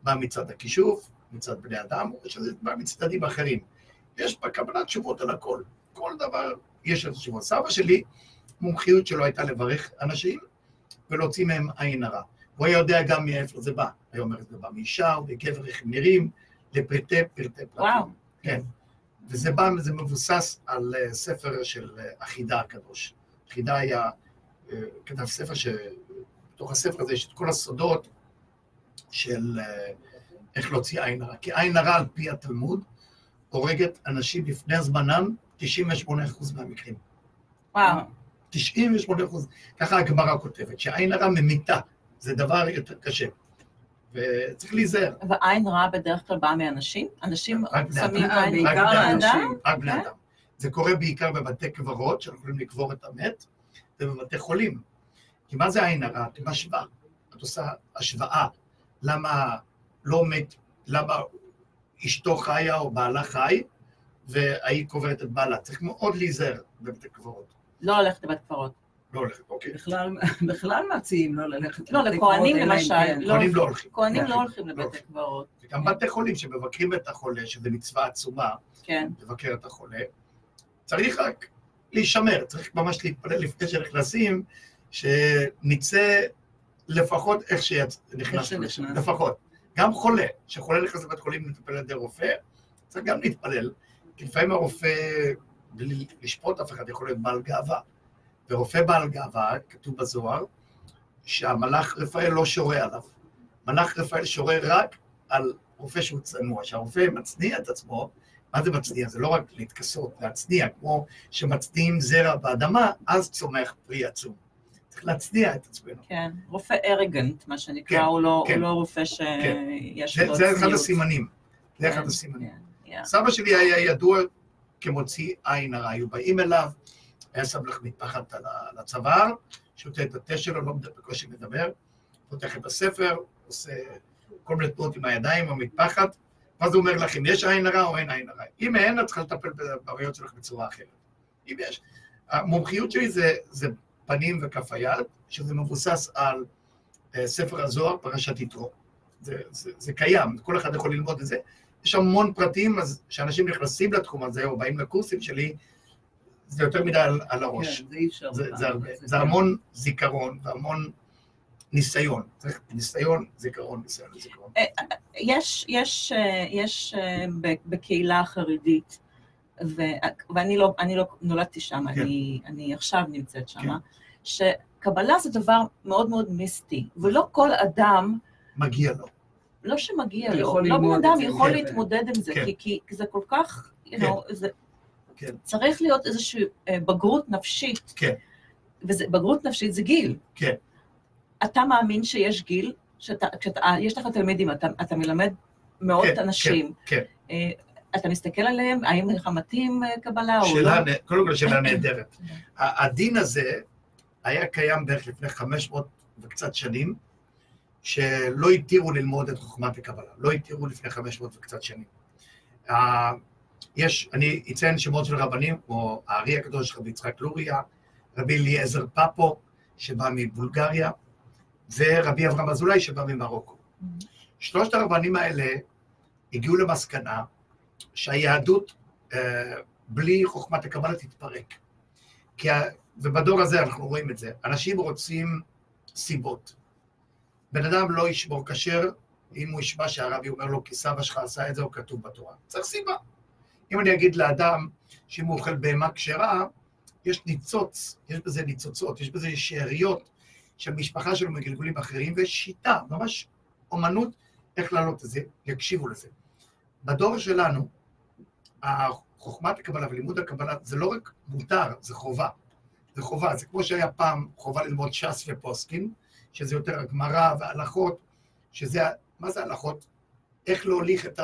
S5: בא מצד הכישוף, מצד בני אדם, או שזה בא מצדדים אחרים. יש בקבלה תשובות על הכל. כל דבר יש על תשובות. סבא שלי, מומחיות שלו הייתה לברך אנשים ולהוציא מהם עין הרע. הוא היה יודע גם מאיפה זה בא. היה אומר, זה בא מאישה או מגבר, איך נראים, לפרטי פרטי פרטים.
S2: וואו.
S5: כן. וזה בא, זה מבוסס על אה, ספר של אה, אחידה הקדוש. אחידה היה, אה, כתב ספר בתוך הספר הזה יש את כל הסודות של איך להוציא עין הרע. כי עין הרע, על פי התלמוד, הורגת אנשים לפני זמנם 98% מהמקרים.
S2: וואו.
S5: 98 אחוז, ככה הגמרא כותבת, שעין הרע ממיתה, זה דבר יותר קשה. וצריך להיזהר,
S2: ועין רע בדרך כלל באה מאנשים? אנשים שמים עין
S4: בעיקר
S2: לאדם?
S5: רק בני
S2: כן.
S5: אדם. זה קורה בעיקר בבתי קברות, שאנחנו יכולים לקבור את המת, ובבתי חולים. כי מה זה עין הרע? את משווה. את עושה השוואה. למה לא מת, למה אשתו חיה או בעלה חי, והיא קוברת את בעלה. צריך מאוד להיזהר בבתי קברות.
S2: לא ללכת לבית קברות.
S5: לא הולכת, אוקיי.
S4: בכלל, בכלל מציעים לא ללכת
S2: לא, לכהנים למשל,
S4: כן.
S2: לא.
S5: כהנים לא הולכים.
S2: כהנים
S5: לא
S2: לא הולכים
S5: לא
S2: לבית. הקברות.
S5: וגם בתי חולים שמבקרים את החולה, שזה מצווה עצומה,
S2: כן.
S5: לבקר את החולה, צריך רק להישמר, צריך ממש להתפלל לפני שנכנסים, שנצא לפחות איך שנכנסנו לשם. לפחות. גם חולה, שחולה נכנס לבית חולים לטפל על ידי רופא, צריך גם להתפלל, כי לפעמים הרופא, בלי לשפוט אף אחד, יכול להיות בעל גאווה. ורופא בעל גאווה, כתוב בזוהר, שהמלאך רפאל לא שורה עליו. מלאך רפאל שורה רק על רופא שהוא צנוע, שהרופא מצניע את עצמו, מה זה מצניע? זה לא רק להתכסות, להצניע, כמו שמצניעים זרע באדמה, אז צומח פרי עצום. צריך להצניע את עצמנו.
S2: כן, רופא ארגנט, מה שנקרא,
S5: כן,
S2: הוא לא,
S5: כן.
S2: הוא לא רופא שיש
S5: זה,
S2: לו
S5: זה אחד
S2: צניעות.
S5: הסימנים. זה אחד
S2: כן,
S5: הסימנים.
S2: כן, כן.
S5: סבא שלי היה ידוע כמוציא עין הרע, היו באים אליו, היה שם לך מטפחת על הצוואר, שותה את התה שלו, לא בקושי מדבר, פותח את הספר, עושה כל מיני תנועות עם הידיים, המטפחת, ואז הוא אומר לך אם יש עין הרע או אין עין הרע. אם אין, את צריכה לטפל בבעיות שלך בצורה אחרת. אם יש. המומחיות שלי זה, זה פנים וכף היד, שזה מבוסס על אה, ספר הזוהר, פרשת יתרו. זה, זה, זה קיים, כל אחד יכול ללמוד את זה. יש המון פרטים, אז כשאנשים נכנסים לתחום הזה או באים לקורסים שלי, זה יותר מדי על, על הראש.
S4: כן, זה אי אפשר.
S5: זה. זה, הרבה,
S4: זה
S5: זה
S4: כן.
S5: המון זיכרון והמון ניסיון. צריך ניסיון, זיכרון, ניסיון, זיכרון.
S2: יש, יש, אה, יש אה, ב- בקהילה החרדית, ו, ואני לא, אני לא נולדתי שם,
S5: כן.
S2: אני, אני עכשיו נמצאת שם,
S5: כן.
S2: שקבלה זה דבר מאוד מאוד מיסטי, ולא כל אדם,
S5: מגיע לו.
S2: לא שמגיע לו, לא בן אדם יכול
S4: כן.
S2: להתמודד עם זה,
S5: כן.
S2: כי, זה כל כך, you know, זה,
S5: כן.
S2: צריך להיות איזושהי אה, בגרות נפשית,
S5: כן.
S2: ובגרות נפשית זה גיל.
S5: כן.
S2: אתה מאמין שיש גיל, כשאתה, אה, יש לך תלמידים, אתה, אתה מלמד מאות
S5: כן,
S2: אנשים,
S5: כן.
S2: אה, אתה מסתכל עליהם, האם לך מתאים קבלה או לא?
S5: קודם כל שאלה נהדרת. הדין הזה היה קיים בערך לפני 500 וקצת שנים, שלא התירו ללמוד את חוכמת הקבלה. לא התירו לפני 500 וקצת שנים. יש, אני אציין שמות של רבנים, כמו הארי הקדוש, רבי יצחק לוריה, רבי אליעזר פפו, שבא מבולגריה, ורבי אברהם אזולאי, שבא ממרוקו. שלושת הרבנים האלה הגיעו למסקנה שהיהדות אה, בלי חוכמת הקבלה תתפרק. כי, ובדור הזה אנחנו רואים את זה, אנשים רוצים סיבות. בן אדם לא ישמור כשר אם הוא ישמע שהרבי אומר לו, כי סבא שלך עשה את זה, או כתוב בתורה. צריך סיבה. אם אני אגיד לאדם שאם הוא אוכל בהמה כשרה, יש ניצוץ, יש בזה ניצוצות, יש בזה שאריות של משפחה שלו מגלגולים אחרים, ויש שיטה, ממש אומנות איך להעלות את זה, יקשיבו לזה. בדור שלנו, חוכמת הקבלה ולימוד הקבלה זה לא רק מותר, זה חובה. זה חובה, זה כמו שהיה פעם חובה ללמוד ש"ס ופוסקין, שזה יותר הגמרא והלכות, שזה, מה זה הלכות? איך להוליך את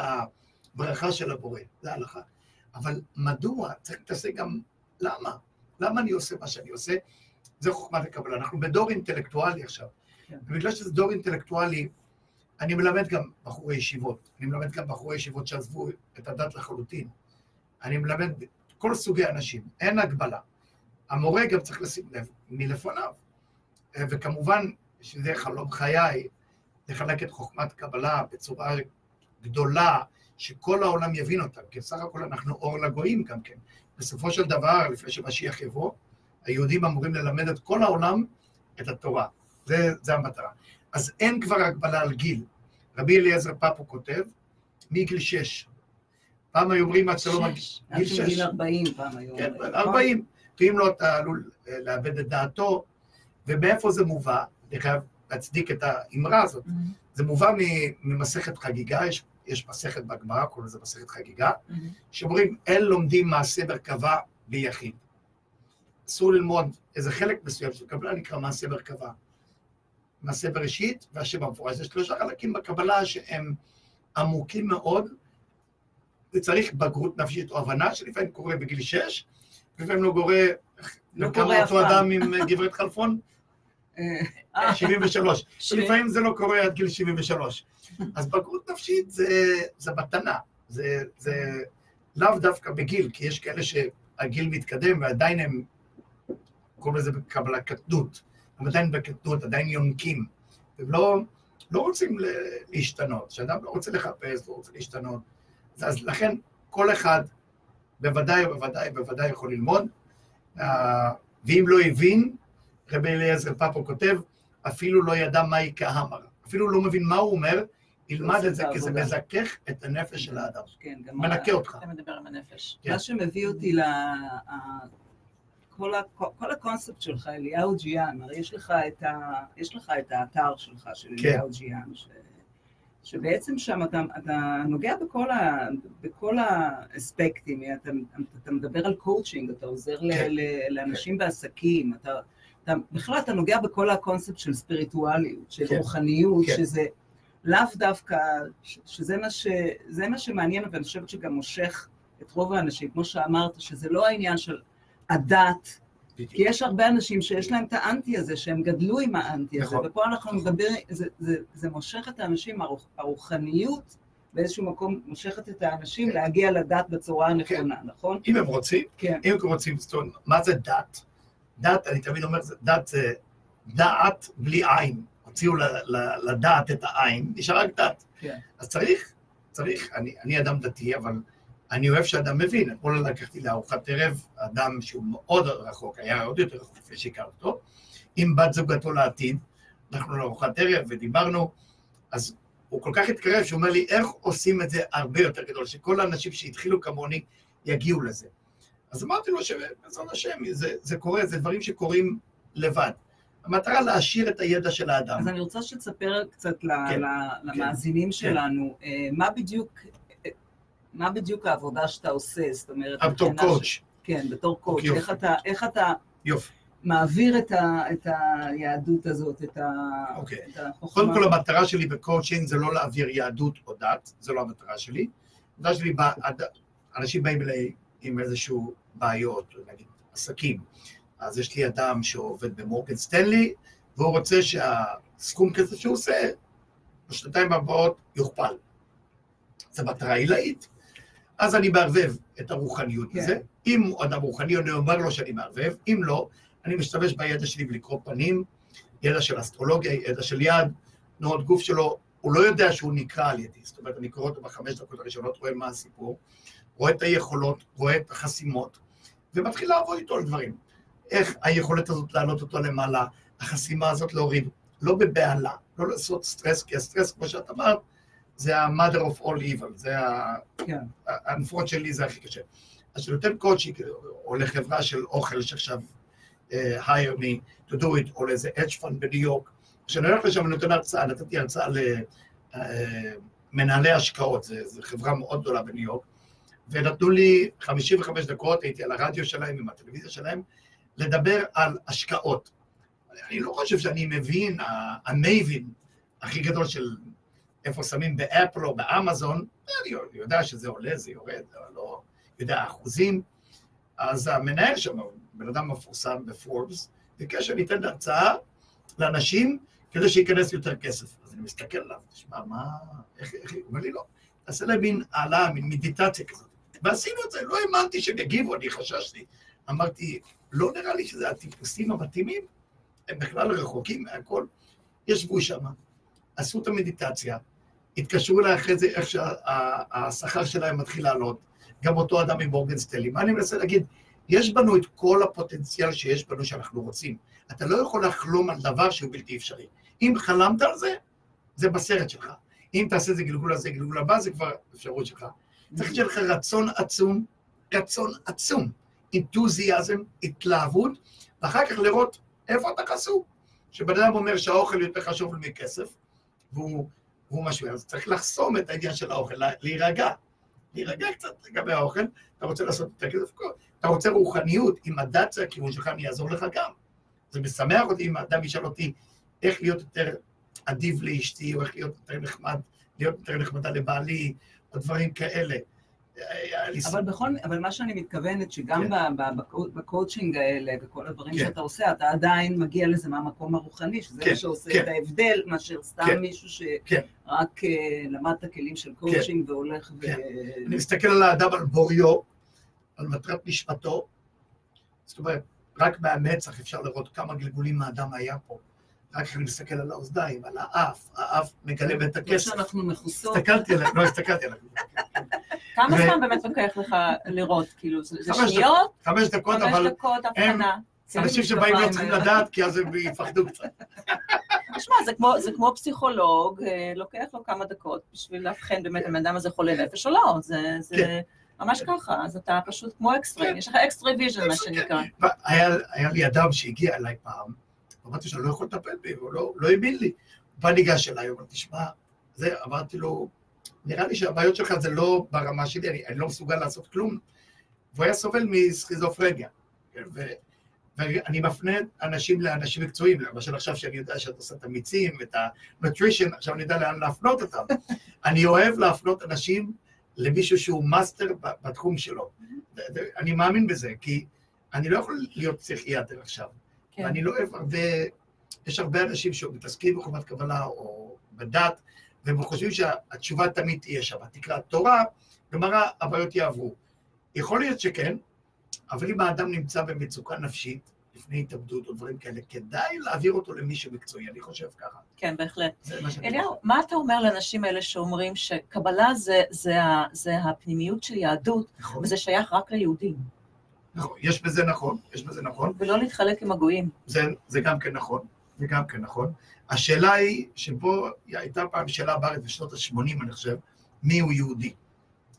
S5: הברכה של הבורא, זה ההלכה. אבל מדוע? צריך להתעסק גם למה. למה אני עושה מה שאני עושה? זה חוכמת הקבלה. אנחנו בדור אינטלקטואלי עכשיו.
S4: כן.
S5: ובגלל שזה דור אינטלקטואלי, אני מלמד גם בחורי ישיבות. אני מלמד גם בחורי ישיבות שעזבו את הדת לחלוטין. אני מלמד כל סוגי אנשים, אין הגבלה. המורה גם צריך לשים לב מלפניו. אה, וכמובן, שזה חלום חיי, לחלק את חוכמת קבלה בצורה גדולה, שכל העולם יבין אותה, כי בסך הכל אנחנו אור לגויים גם כן. בסופו של דבר, לפני שמשיח יבוא, היהודים אמורים ללמד את כל העולם את התורה. זה, זה המטרה. אז אין כבר הגבלה על גיל. רבי אליעזר פפו כותב, מגיל שש. פעם היו אומרים עד שלא מגיל
S2: שש.
S4: עד
S5: גיל
S4: של גיל
S5: שש.
S4: 40 פעם היום.
S5: כן, 40. ואם לא, אתה עלול אה, לאבד את דעתו. ומאיפה זה מובא? אני חייב להצדיק את האמרה הזאת. זה מובא ממסכת חגיגה, יש, יש מסכת בגמרא, קוראים לזה מסכת חגיגה, שאומרים, אין לומדים מעשה מרכבה ביחיד. אסור ללמוד איזה חלק מסוים של קבלה נקרא מעשה מרכבה. מעשה בראשית והשם המפורש. זה שלושה חלקים בקבלה שהם עמוקים מאוד, וצריך בגרות נפשית או הבנה, שלפעמים קורה בגיל שש, ולפעמים לא קורה,
S4: לא
S5: וכמה
S4: קורה
S5: אותו. אדם עם גברת חלפון?
S4: אה,
S5: 73.
S4: שבעים.
S5: לפעמים זה לא קורה עד גיל 73. אז בגרות נפשית זה, זה מתנה, זה, זה לאו דווקא בגיל, כי יש כאלה שהגיל מתקדם ועדיין הם, קוראים לזה בקבלה קטנות, הם עדיין בקטנות, עדיין יונקים, הם לא, לא רוצים להשתנות, כשאדם לא רוצה לחפש, לא רוצה להשתנות, אז, אז לכן כל אחד בוודאי ובוודאי בוודאי יכול ללמוד, אה, ואם לא הבין, רבי אליעזר פאפו כותב, אפילו לא ידע מהי כהמר, אפילו לא מבין מה הוא אומר, ילמד את זה, כי זה. מזכך את הנפש של האדם,
S4: כן, גם
S5: מנקה אותך.
S2: אתה מדבר עם הנפש.
S5: כן.
S4: מה שמביא אותי ל... כל, הקונספט שלך, אליהו ג'יאן, הרי יש לך את, ה... יש לך את האתר שלך של
S5: כן.
S4: אליהו ג'יאן, ש... שבעצם שם אתה, אתה נוגע בכל, ה... בכל האספקטים, אתה, אתה מדבר על קואוצ'ינג, אתה עוזר.
S5: כן.
S4: ל... לאנשים בעסקים, אתה, אתה, בכלל אתה נוגע בכל הקונספט של ספיריטואליות, של
S5: כן.
S4: רוחניות,
S5: כן.
S4: שזה לאו דווקא, ש- שזה מה, ש... מה שמעניין, ואני חושבת שגם מושך את רוב האנשים, כמו שאמרת, שזה לא העניין של הדת, כי יש הרבה אנשים שיש להם את האנטי הזה, שהם גדלו עם האנטי הזה,
S5: נכון.
S4: ופה אנחנו מדברים, זה, זה, זה מושך את האנשים, הרוח, הרוחניות באיזשהו מקום מושכת את האנשים
S5: כן.
S4: להגיע לדת בצורה הנכונה, נכון?
S5: אם הם רוצים,
S4: כן.
S5: אם הם רוצים, זאת אומרת, מה זה דת? דת, אני תמיד אומר, דת זה דעת בלי עין. הוציאו לדעת את העין, נשאר רק דת.
S4: כן.
S5: אז צריך, צריך, אני, אני אדם דתי, אבל אני אוהב שאדם מבין. אתמול לקחתי לארוחת ערב אדם שהוא מאוד רחוק, היה עוד יותר רחוק לפני שהכרתי אותו, עם בת זוגתו לעתיד, אנחנו לארוחת ערב ודיברנו, אז הוא כל כך התקרב, שהוא אומר לי, איך עושים את זה הרבה יותר גדול, שכל האנשים שהתחילו כמוני יגיעו לזה. אז אמרתי לו שבעזרת השם, זה, זה קורה, זה דברים שקורים לבד. המטרה להעשיר את הידע של האדם.
S4: אז אני רוצה שתספר קצת ל-
S5: כן,
S4: ל- למאזינים שלנו, אה, מה בדיוק... אה, מה בדיוק העבודה שאתה עושה? זאת אומרת,
S5: בתור קואוץ',
S4: ש- כן, בתור.
S5: יופי.
S4: איך אתה, איך אתה
S5: יופי.
S4: מעביר את, ה, את היהדות הזאת, את, ה,
S5: אוקיי.
S4: את החוכמה?
S5: קודם כל המטרה שלי בקואוצ'ינג זה לא להעביר יהדות או דת, זו לא המטרה שלי. המטרה שלי, אנשים באים אליי עם איזשהו בעיות, נגיד עסקים. אז יש לי אדם שעובד במורגן סטנלי, והוא רוצה שהסכום כסף שהוא עושה, בשנתיים הבאות יוכפל. זו מטרה עילאית. אז אני מערבב את הרוחניות
S4: כן.
S5: בזה. אם הוא אדם רוחני, אני אומר לו שאני מערבב, אם לא, אני משתמש בידע שלי בלקרוא פנים, ידע של אסטרולוגיה, ידע של יד, תנועות גוף שלו, הוא לא יודע שהוא נקרא על ידי. זאת אומרת, אני קורא אותו בחמש דקות הראשונות, רואה מה הסיפור, רואה את היכולות, רואה את החסימות, ומתחיל לעבוד איתו על דברים. איך היכולת הזאת להעלות אותו למעלה, החסימה הזאת להוריד, לא בבהלה, לא לעשות סטרס, כי הסטרס, כמו שאת אמרת, זה ה-mother of all evil, זה ה...
S4: כן.
S5: הנפורות שלי זה הכי קשה. אז כשאני נותן קואוצ'ינג, או לחברה של אוכל שעכשיו uh, hire me to do it, או לאיזה hedge fund בניו יורק, כשאני הולך לשם אני נותן הרצאה, נתתי הרצאה למנהלי השקעות, זו חברה מאוד גדולה בניו יורק, ונתנו לי 55 דקות, הייתי על הרדיו שלהם, עם הטלוויזיה שלהם, לדבר על השקעות. אני לא חושב שאני מבין, המייבין הכי גדול של איפה שמים באפל או באמזון, אני יודע שזה עולה, זה יורד, אבל לא יודע אחוזים. אז המנהל שם, בן אדם מפורסם בפורבס, ביקש שאני אתן הרצאה לאנשים כדי שייכנס יותר כסף. אז אני מסתכל עליו, תשמע, מה, איך, איך, הוא אומר לי, לא, תעשה להם מין העלאה, מין מדיטציה כזאת. ועשינו את זה, לא האמנתי שהם יגיבו, אני חששתי. אמרתי, לא נראה לי שזה הטיפוסים המתאימים, הם בכלל רחוקים מהכל. ישבו שם, עשו את המדיטציה, התקשרו אליי אחרי זה, איך שהשכר שלהם מתחיל לעלות, גם אותו אדם עם מורגן סטלי. מה אני מנסה להגיד? יש בנו את כל הפוטנציאל שיש בנו שאנחנו רוצים. אתה לא יכול לחלום על דבר שהוא בלתי אפשרי. אם חלמת על זה, זה בסרט שלך. אם תעשה את זה גלגול הזה, גלגול הבא, זה כבר אפשרות שלך. צריך שיהיה לך רצון עצום, רצון עצום, אינתוזיאזם, התלהבות, ואחר כך לראות איפה אתה חסום. שבן אדם אומר שהאוכל יותר חשוב מכסף, והוא, והוא משווה, אז צריך לחסום את העניין של האוכל, לה- להירגע. להירגע קצת לגבי האוכל, אתה רוצה לעשות יותר כסף, אתה רוצה רוחניות, אם הדת זה הכיוון שלך, אני אעזור לך גם. זה משמח אותי אם האדם ישאל אותי איך להיות יותר אדיב לאשתי, או איך להיות יותר נחמד, להיות יותר נחמדה לבעלי, או דברים כאלה. היה לי
S4: אבל בכל, אבל מה שאני מתכוונת, שגם
S5: כן.
S4: בקואוצ'ינג האלה וכל הדברים
S5: כן.
S4: שאתה עושה, אתה עדיין מגיע לזה מהמקום הרוחני, שזה
S5: כן,
S4: מה שעושה
S5: כן.
S4: את ההבדל, מאשר סתם
S5: כן.
S4: מישהו
S5: כן.
S4: שרק אה, למד את הכלים של קואוצ'ינג והולך ו...
S5: כן. אני מסתכל על האדם, על בוריו, על מטרת נשמתו. זאת אומרת, רק מהמצח אפשר לראות כמה גלגולים האדם היה פה. רק אני מסתכל על האוזניים, על האף, האף מגלם את
S4: כמו
S5: הכסף.
S4: שאנחנו מכוסות.
S5: הסתכלתי עליהם, לא הסתכלתי עליהם.
S2: כמה זמן באמת לוקח לך לראות? כאילו, זה
S5: חמש
S2: שניות?
S5: חמש דקות,
S2: חמש
S5: אבל
S2: דקות
S5: הם-
S2: הבחנה.
S5: אנשים שבאים לא צריכים לדעת, כי אז הם יפחדו קצת.
S2: תשמע, זה כמו, זה כמו פסיכולוג, אה, לוקח לו כמה דקות בשביל לאבחן באמת אם האדם הזה חולה נפש או לא, זה, זה
S5: כן.
S2: ממש ככה, אז אתה פשוט כמו X-ray,
S5: כן.
S2: יש לך X-ray vision מה שנקרא.
S5: היה לי אדם שהגיע אליי פעם, אמרתי שאני לא יכול לטפל בו, הוא לא, לא האמין לי. הוא בא ניגש אליי, הוא אומר, תשמע, זה, אמרתי לו, נראה לי שהבעיות שלך זה לא ברמה שלי, אני, אני לא מסוגל לעשות כלום. והוא היה סובל מסכיזופרניה. כן, ו, ואני מפנה אנשים לאנשים מקצועיים, למשל עכשיו שאני יודע שאת עושה את המיצים, את ה-nutrition, עכשיו אני יודע לאן להפנות אותם. אני אוהב להפנות אנשים למישהו שהוא מאסטר בתחום שלו. אני מאמין בזה, כי אני לא יכול להיות פסיכיאטר עכשיו.
S2: כן.
S5: ואני לא אוהב הרבה, יש הרבה אנשים שמתעסקים בחובת קבלה או בדת, והם חושבים שהתשובה תמיד תהיה שם. תקרא תורה, גמרא, הבעיות יעברו. יכול להיות שכן, אבל אם האדם נמצא במצוקה נפשית, לפני התאבדות או דברים כאלה, כדאי להעביר אותו למישהו מקצועי, אני חושב ככה.
S2: כן, בהחלט. אליהו, מה אתה אומר לאנשים האלה שאומרים שקבלה זה, זה, זה הפנימיות של יהדות,
S5: נכון,
S2: וזה שייך רק ליהודים,
S5: נכון, יש בזה נכון, יש בזה נכון.
S2: ולא להתחלק עם הגויים?
S5: זה, זה גם כן נכון, זה גם כן נכון. השאלה היא, שפה הייתה פעם שאלה בארץ בשנות ה-80, אני חושב, מי הוא יהודי?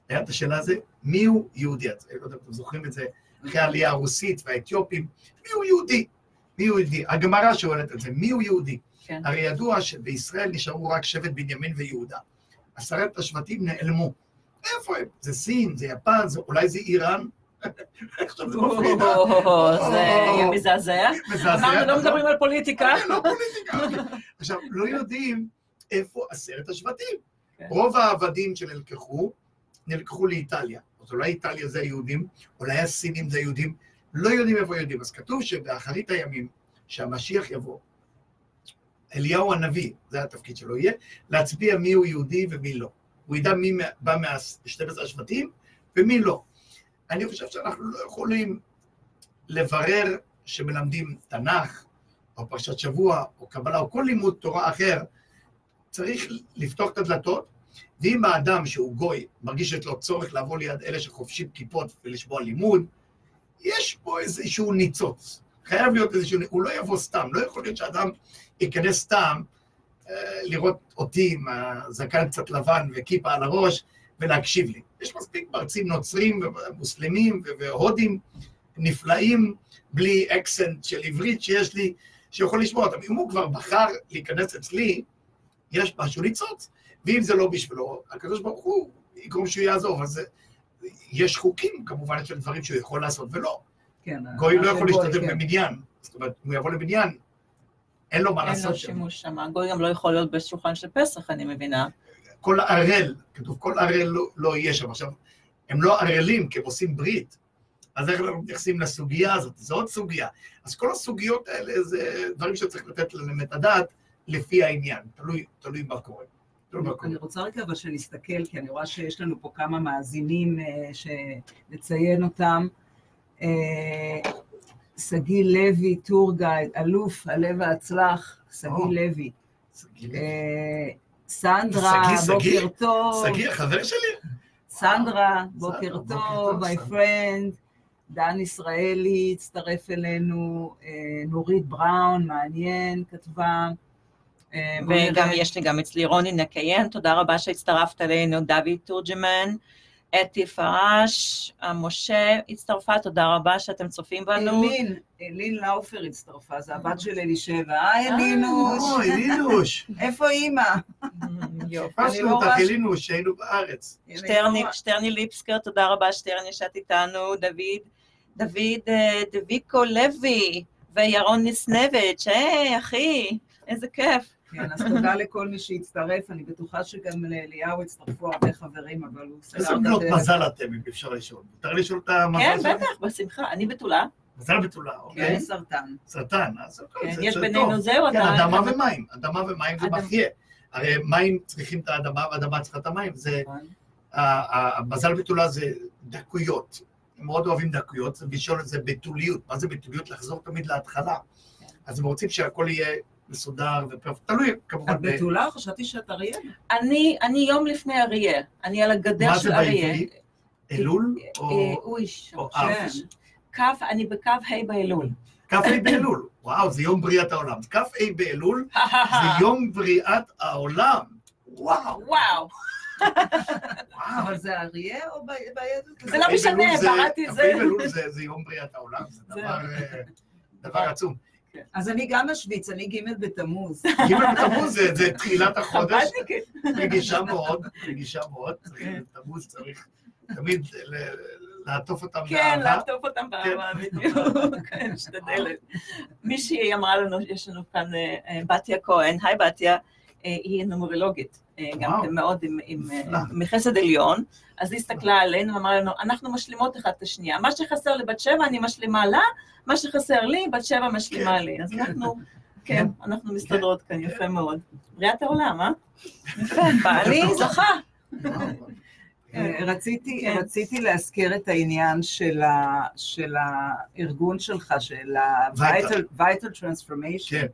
S5: היה את השאלה הזו, מי הוא יהודי? אני לא יודע אם אתם זוכרים את זה, אחרי העלייה הרוסית והאתיופים, מי הוא יהודי? מי הוא יהודי? הגמרא שואלת את זה, מי הוא יהודי?
S2: כן.
S5: הרי ידוע שבישראל נשארו רק שבט בנימין ויהודה. עשרת השבטים נעלמו. איפה הם? זה סין, זה יפן, זה, אולי זה איראן? עכשיו זה מפחיד, אה?
S2: או, זה יהיה מזעזע. אמרנו, לא? מדברים על פוליטיקה.
S5: לא פוליטיקה. עכשיו, לא יודעים איפה עשרת השבטים.
S2: כן.
S5: רוב העבדים שנלקחו, נלקחו לאיטליה. אז אולי איטליה זה היהודים, אולי הסינים זה היהודים, לא יודעים איפה היהודים. אז כתוב שבאחרית הימים, שהמשיח יבוא, אליהו הנביא, זה התפקיד שלו יהיה, להצביע מי הוא יהודי ומי לא. הוא ידע מי בא מה-12 השבטים ומי לא. אני חושב שאנחנו לא יכולים לברר שמלמדים תנ"ך, או פרשת שבוע, או קבלה, או כל לימוד תורה אחר, צריך לפתוח את הדלתות, ואם האדם שהוא גוי מרגיש שיש לו צורך לבוא ליד אלה שחובשים כיפות ולשמוע לימוד, יש פה איזשהו ניצוץ. חייב להיות איזשהו, הוא לא יבוא סתם, לא יכול להיות שאדם ייכנס סתם אה, לראות אותי עם הזקן קצת לבן וכיפה על הראש ולהקשיב לי. יש מספיק מרצים נוצרים ומוסלמים והודים נפלאים, בלי אקסנט של עברית שיש לי, שיכול לשמוע אותם. אם הוא כבר בחר להיכנס אצלי, יש משהו ניצוץ. ואם זה לא בשבילו, הקדוש ברוך הוא יגרום שהוא יעזוב. אז יש חוקים, כמובן, של דברים שהוא יכול לעשות ולא.
S4: כן,
S5: גוי לא יכול
S4: הגוי,
S5: להשתתף
S4: כן.
S5: במניין. זאת אומרת, הוא יבוא לבניין, אין לו מה
S2: אין לו
S5: לעשות שם.
S2: שימוש שם. הגוי גם לא יכול להיות בשולחן של פסח, אני מבינה.
S5: כל ערל, כתוב כל ערל לא, לא יהיה שם. עכשיו, הם לא ערלים, כי הם עושים ברית. אז איך אנחנו מתייחסים לסוגיה הזאת? זו עוד סוגיה. אז כל הסוגיות האלה זה דברים שצריך לתת להם את הדעת לפי העניין. תלוי, תלוי מה קורה.
S4: אני רוצה רגע אבל שנסתכל, כי אני רואה שיש לנו פה כמה מאזינים אה, שנציין אותם. אה, שגיא לוי, טור גייד, אלוף, עלה והצלח, שגיא
S5: או.
S4: לוי. סנדרה. בוקר טוב.
S5: שגיא, החבר שלי?
S4: סנדרה. בוקר
S5: סנדרה, בוקר
S4: טוב, my friend. דן ישראלי הצטרף אלינו, אה, נורית בראון, מעניין, כתבה. אה,
S2: וגם. יש לי גם אצלי רוני נקיין, תודה רבה שהצטרפת אלינו, דוד תורג'מן, אתי פרש, אה, משה הצטרפה, תודה רבה שאתם צופים בנו.
S4: אלין, אלין לאופר הצטרפה, זה הבת של אלישבע. היי אלינוש,
S5: אוי, לינוש.
S4: איפה אימא?
S2: יופי.
S5: פסנו
S4: לא
S5: אותך,
S4: רואה ש-
S5: לינוש, שהיינו בארץ.
S2: שטרני, שטרני ליפסקר, תודה רבה, שטרני שאת איתנו, דוד, דוד אה, דביקו לוי וירון ניסנביץ', היי, אחי, איזה כיף.
S4: כן, אז תודה לכל מי שהצטרף, אני בטוחה שגם לאליהו הצטרפו הרבה חברים, אבל הוא
S5: איזה
S4: סגר את
S5: בנות
S4: הדלת.
S5: מזל אתם, אם אפשר לשאול. מותר לשאול את המזל
S2: כן,
S5: שלכם?
S2: בטח, בשמחה, אני בתולה.
S5: מזל בתולה, אוקיי.
S4: כן, סרטן.
S5: סרטן, אז הכל,
S2: כן,
S5: זה
S2: יש
S5: זה
S2: בינינו. זהו,
S5: כן,
S2: אתה...
S5: אדמה ומים, אדמה ומים זה. מחיה. הרי מים צריכים את האדמה, ואדמה צריכה את המים. זה,
S2: נכון.
S5: המזל בתולה זה דקויות. הם מאוד אוהבים דקויות, זה לשאול את זה בתוליות. מה זה בתוליות? לחזור תמיד להתחלה. אז הם רוצים שהכל יהיה מסודר. תלוי, כמובן.
S4: את
S5: ב-
S4: בתולה? חשבתי שאת אריה.
S2: אני, אני יום לפני אריה, אני על הגדר
S5: מה זה
S2: של אריה.
S5: בעברית? אלול?
S2: אה,
S5: או
S2: אוי,
S5: או
S2: שם,
S5: אב?
S4: כן.
S2: כ', אני בקו ה' באלול.
S5: כ"ה באלול. וואו, זה יום בריאת העולם. כ"ה באלול זה יום בריאת העולם. וואו,
S2: וואו.
S4: אבל זה אריה או ב- ביהדות?
S2: זה לא
S5: כ"ה
S2: משנה,
S5: זה-
S2: בראתי את זה.
S5: כ"ה באלול זה- זה יום בריאת העולם, זה אה, דבר עצום.
S4: אז אני גם אשוויץ, אני ג' בתמוז.
S5: ג' בתמוז זה- תחילת החודש,
S2: חב"דניקית.
S5: רגישה מאוד, רגישה מאוד, צריך- תמוז צריך תמיד לעטוף אותם
S2: כן,
S5: באהבה.
S2: לעטוף אותם באהבה, בדיוק, כן, משתדלת. מישהי אמרה לנו, יש לנו כאן אה, אה, בתיה כהן, היי בתיה, אה, היא נומרולוגית, גם
S5: וואו.
S2: כן מאוד עם- עם אה. מחסד עליון, אז היא הסתכלה עלינו ואמרה לנו, אנחנו משלימות אחת את השנייה, מה שחסר לבת שבע אני משלימה לה, מה שחסר לי, בת שבע משלימה
S5: כן,
S2: לי, אז
S5: כן.
S2: אנחנו, כן, אנחנו מסתדרות כאן, יפה מאוד. בריאת העולם, אה? יפה, בעלי זכה.
S4: אה, רציתי,
S2: כן.
S4: רציתי להזכיר את העניין של, ה, של הארגון שלך, של
S5: Vital.
S4: ה-Vital Vital Transformation,
S5: כן,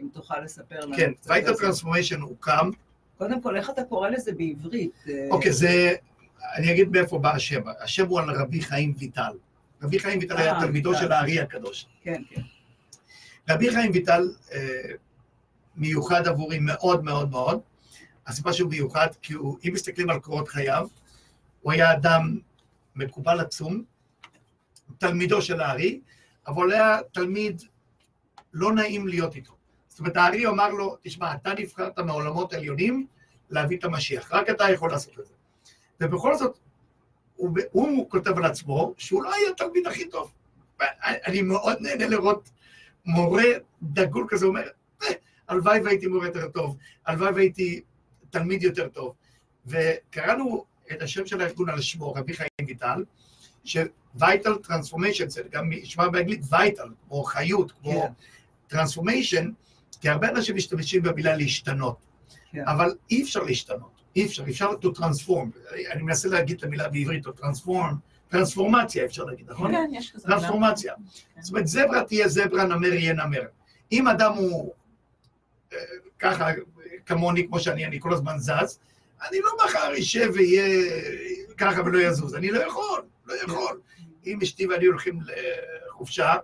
S4: אם תוכל לספר לנו.
S5: כן,
S4: קצת על זה.
S5: טרנספורמיישן הוקם,
S4: קודם כל, איך אתה קורא לזה בעברית?
S5: אוקיי, זה, אני אגיד מאיפה בא השם, השם הוא על רבי חיים ויטל. רבי חיים ויטל היה
S4: אה,
S5: תלמידו. של הארי הקדוש.
S4: כן, כן.
S5: רבי חיים ויטל אה, מיוחד עבורי מאוד מאוד מאוד. הסיבה שהוא מיוחד, כי הוא, אם מסתכלים על קורות חייו, הוא היה אדם מקובל עצום, תלמידו של הארי, אבל היה תלמיד לא נעים להיות איתו. זאת אומרת, הארי אמר לו, תשמע, אתה נבחרת מעולמות עליונים להביא את המשיח, רק אתה יכול לעשות את זה. ובכל זאת, הוא, הוא כותב על עצמו שהוא לא היה התלמיד הכי טוב. אני מאוד נהנה לראות מורה דגול כזה, אומר, "אה, הלוואי והייתי מורה יותר טוב, הלוואי והייתי תלמיד יותר טוב. וקראנו את השם של הארגון על שמו, רבי חיים ויטל, ש-Vital Transformation, זה גם נשמע באנגלית Vital, כמו חיות, כמו
S4: כן.
S5: Transformation, כי הרבה אנשים משתמשים במילה להשתנות,
S4: כן.
S5: אבל אי אפשר להשתנות, אי אפשר, אפשר to transform, אני מנסה להגיד את המילה בעברית, או transform, טרנספורמציה אפשר להגיד, נכון?
S2: כן, יש כזה.
S5: טרנספורמציה.
S2: כן.
S5: זאת אומרת, זברה תהיה זברה, נמר יהיה נמר. אם אדם הוא אה, ככה, כמוני, כמו שאני, אני כל הזמן זז, אני לא מחר אשב ויהיה ככה ולא יזוז. אני לא יכול, לא יכול. אם אשתי ואני הולכים לחופשה,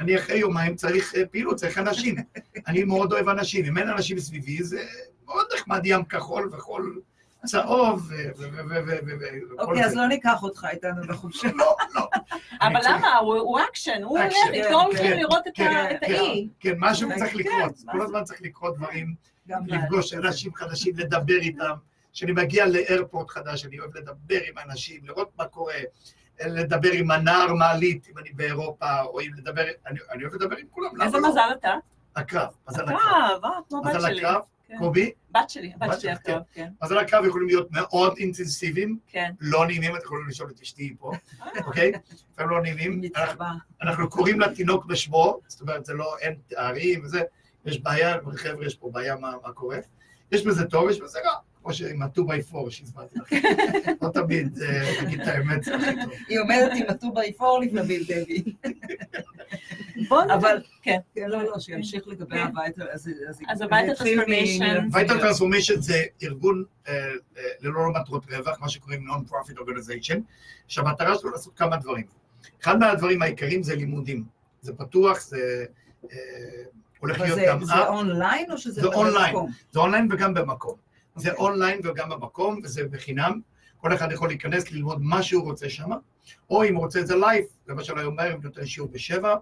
S5: אני אחרי יומיים צריך אה, פעילות, צריך אנשים. אני מאוד אוהב אנשים. אם אין אנשים סביבי, זה מאוד נחמד ים כחול וחול צהוב ו- ו- ו- ו- ו- ו- וכל
S4: אוקיי, אז
S5: זה.
S4: לא ניקח אותך איתנו לחופשה.
S5: לא, לא.
S2: אבל למה? הוא אקשן, הוא הולך, איתו הולכים
S5: כן,
S2: לראות את
S5: כן,
S2: האי.
S5: כן, משהו
S4: כן,
S5: צריך לקרות. כל
S2: זה?
S5: הזמן צריך לקרות דברים, לפגוש אנשים חדשים, לדבר איתם. כשאני מגיע ל airport חדש, אני אוהב לדבר עם אנשים, לראות מה קורה, לדבר עם הנער מעלית, אם אני באירופה, או אם לדבר, אני אני אוהב לדבר עם כולם. למה
S2: איזה
S5: לא?
S2: מזל אתה?
S5: הקרב, מזל
S2: אתה,
S5: הקרב.
S2: אה, כמו בת שלי.
S5: הקרב,
S2: כן.
S5: קובי,
S2: בת שלי, הבת
S5: בת
S2: שלי הקרב, כן.
S5: מזל הקרב יכולים להיות מאוד אינטנסיביים,
S2: כן.
S5: לא נעימים, אתם יכולים לשאול את אשתי פה, אוקיי? לפעמים לא נעימים. אנחנו- קוראים לתינוק בשמו, זאת אומרת, זה לא, אין תארים וזה, יש בעיה, חבר'ה, יש פה בעיה, מה קורה. יש בזה טוב, יש בזה רע, כמו שעם ה-2 by 4 שהסברתי לכם. לא תמיד אה, תגיד את האמת, זה הכי טוב.
S4: היא עומדת עם הטובה איפור לפני דבי. אבל-
S2: כן.
S4: כן, לא, לא, שימשיך לגבי
S2: כן.
S4: הבית. אז
S2: אז
S4: זה
S2: ה-Vital
S4: התחיל מ-
S2: Transformation.
S5: וייטל טרנספורמיישן זה ארגון אה, אה, ללא מטרות רווח, מה שקוראים Non-Profit Organization, שהמטרה שלו לעשות כמה דברים. אחד מהדברים העיקריים זה לימודים. זה פתוח, זה הולך להיות גם
S4: זה אונליין או שזה
S5: זה אונליין.
S4: במקום?
S5: זה אונליין וגם במקום. זה
S4: אוקיי.
S5: אונליין וגם במקום, וזה בחינם. כל אחד יכול להיכנס, ללמוד מה שהוא רוצה שם, או אם הוא רוצה את זה live, למשל היום בערב נותן שיעור בשבע,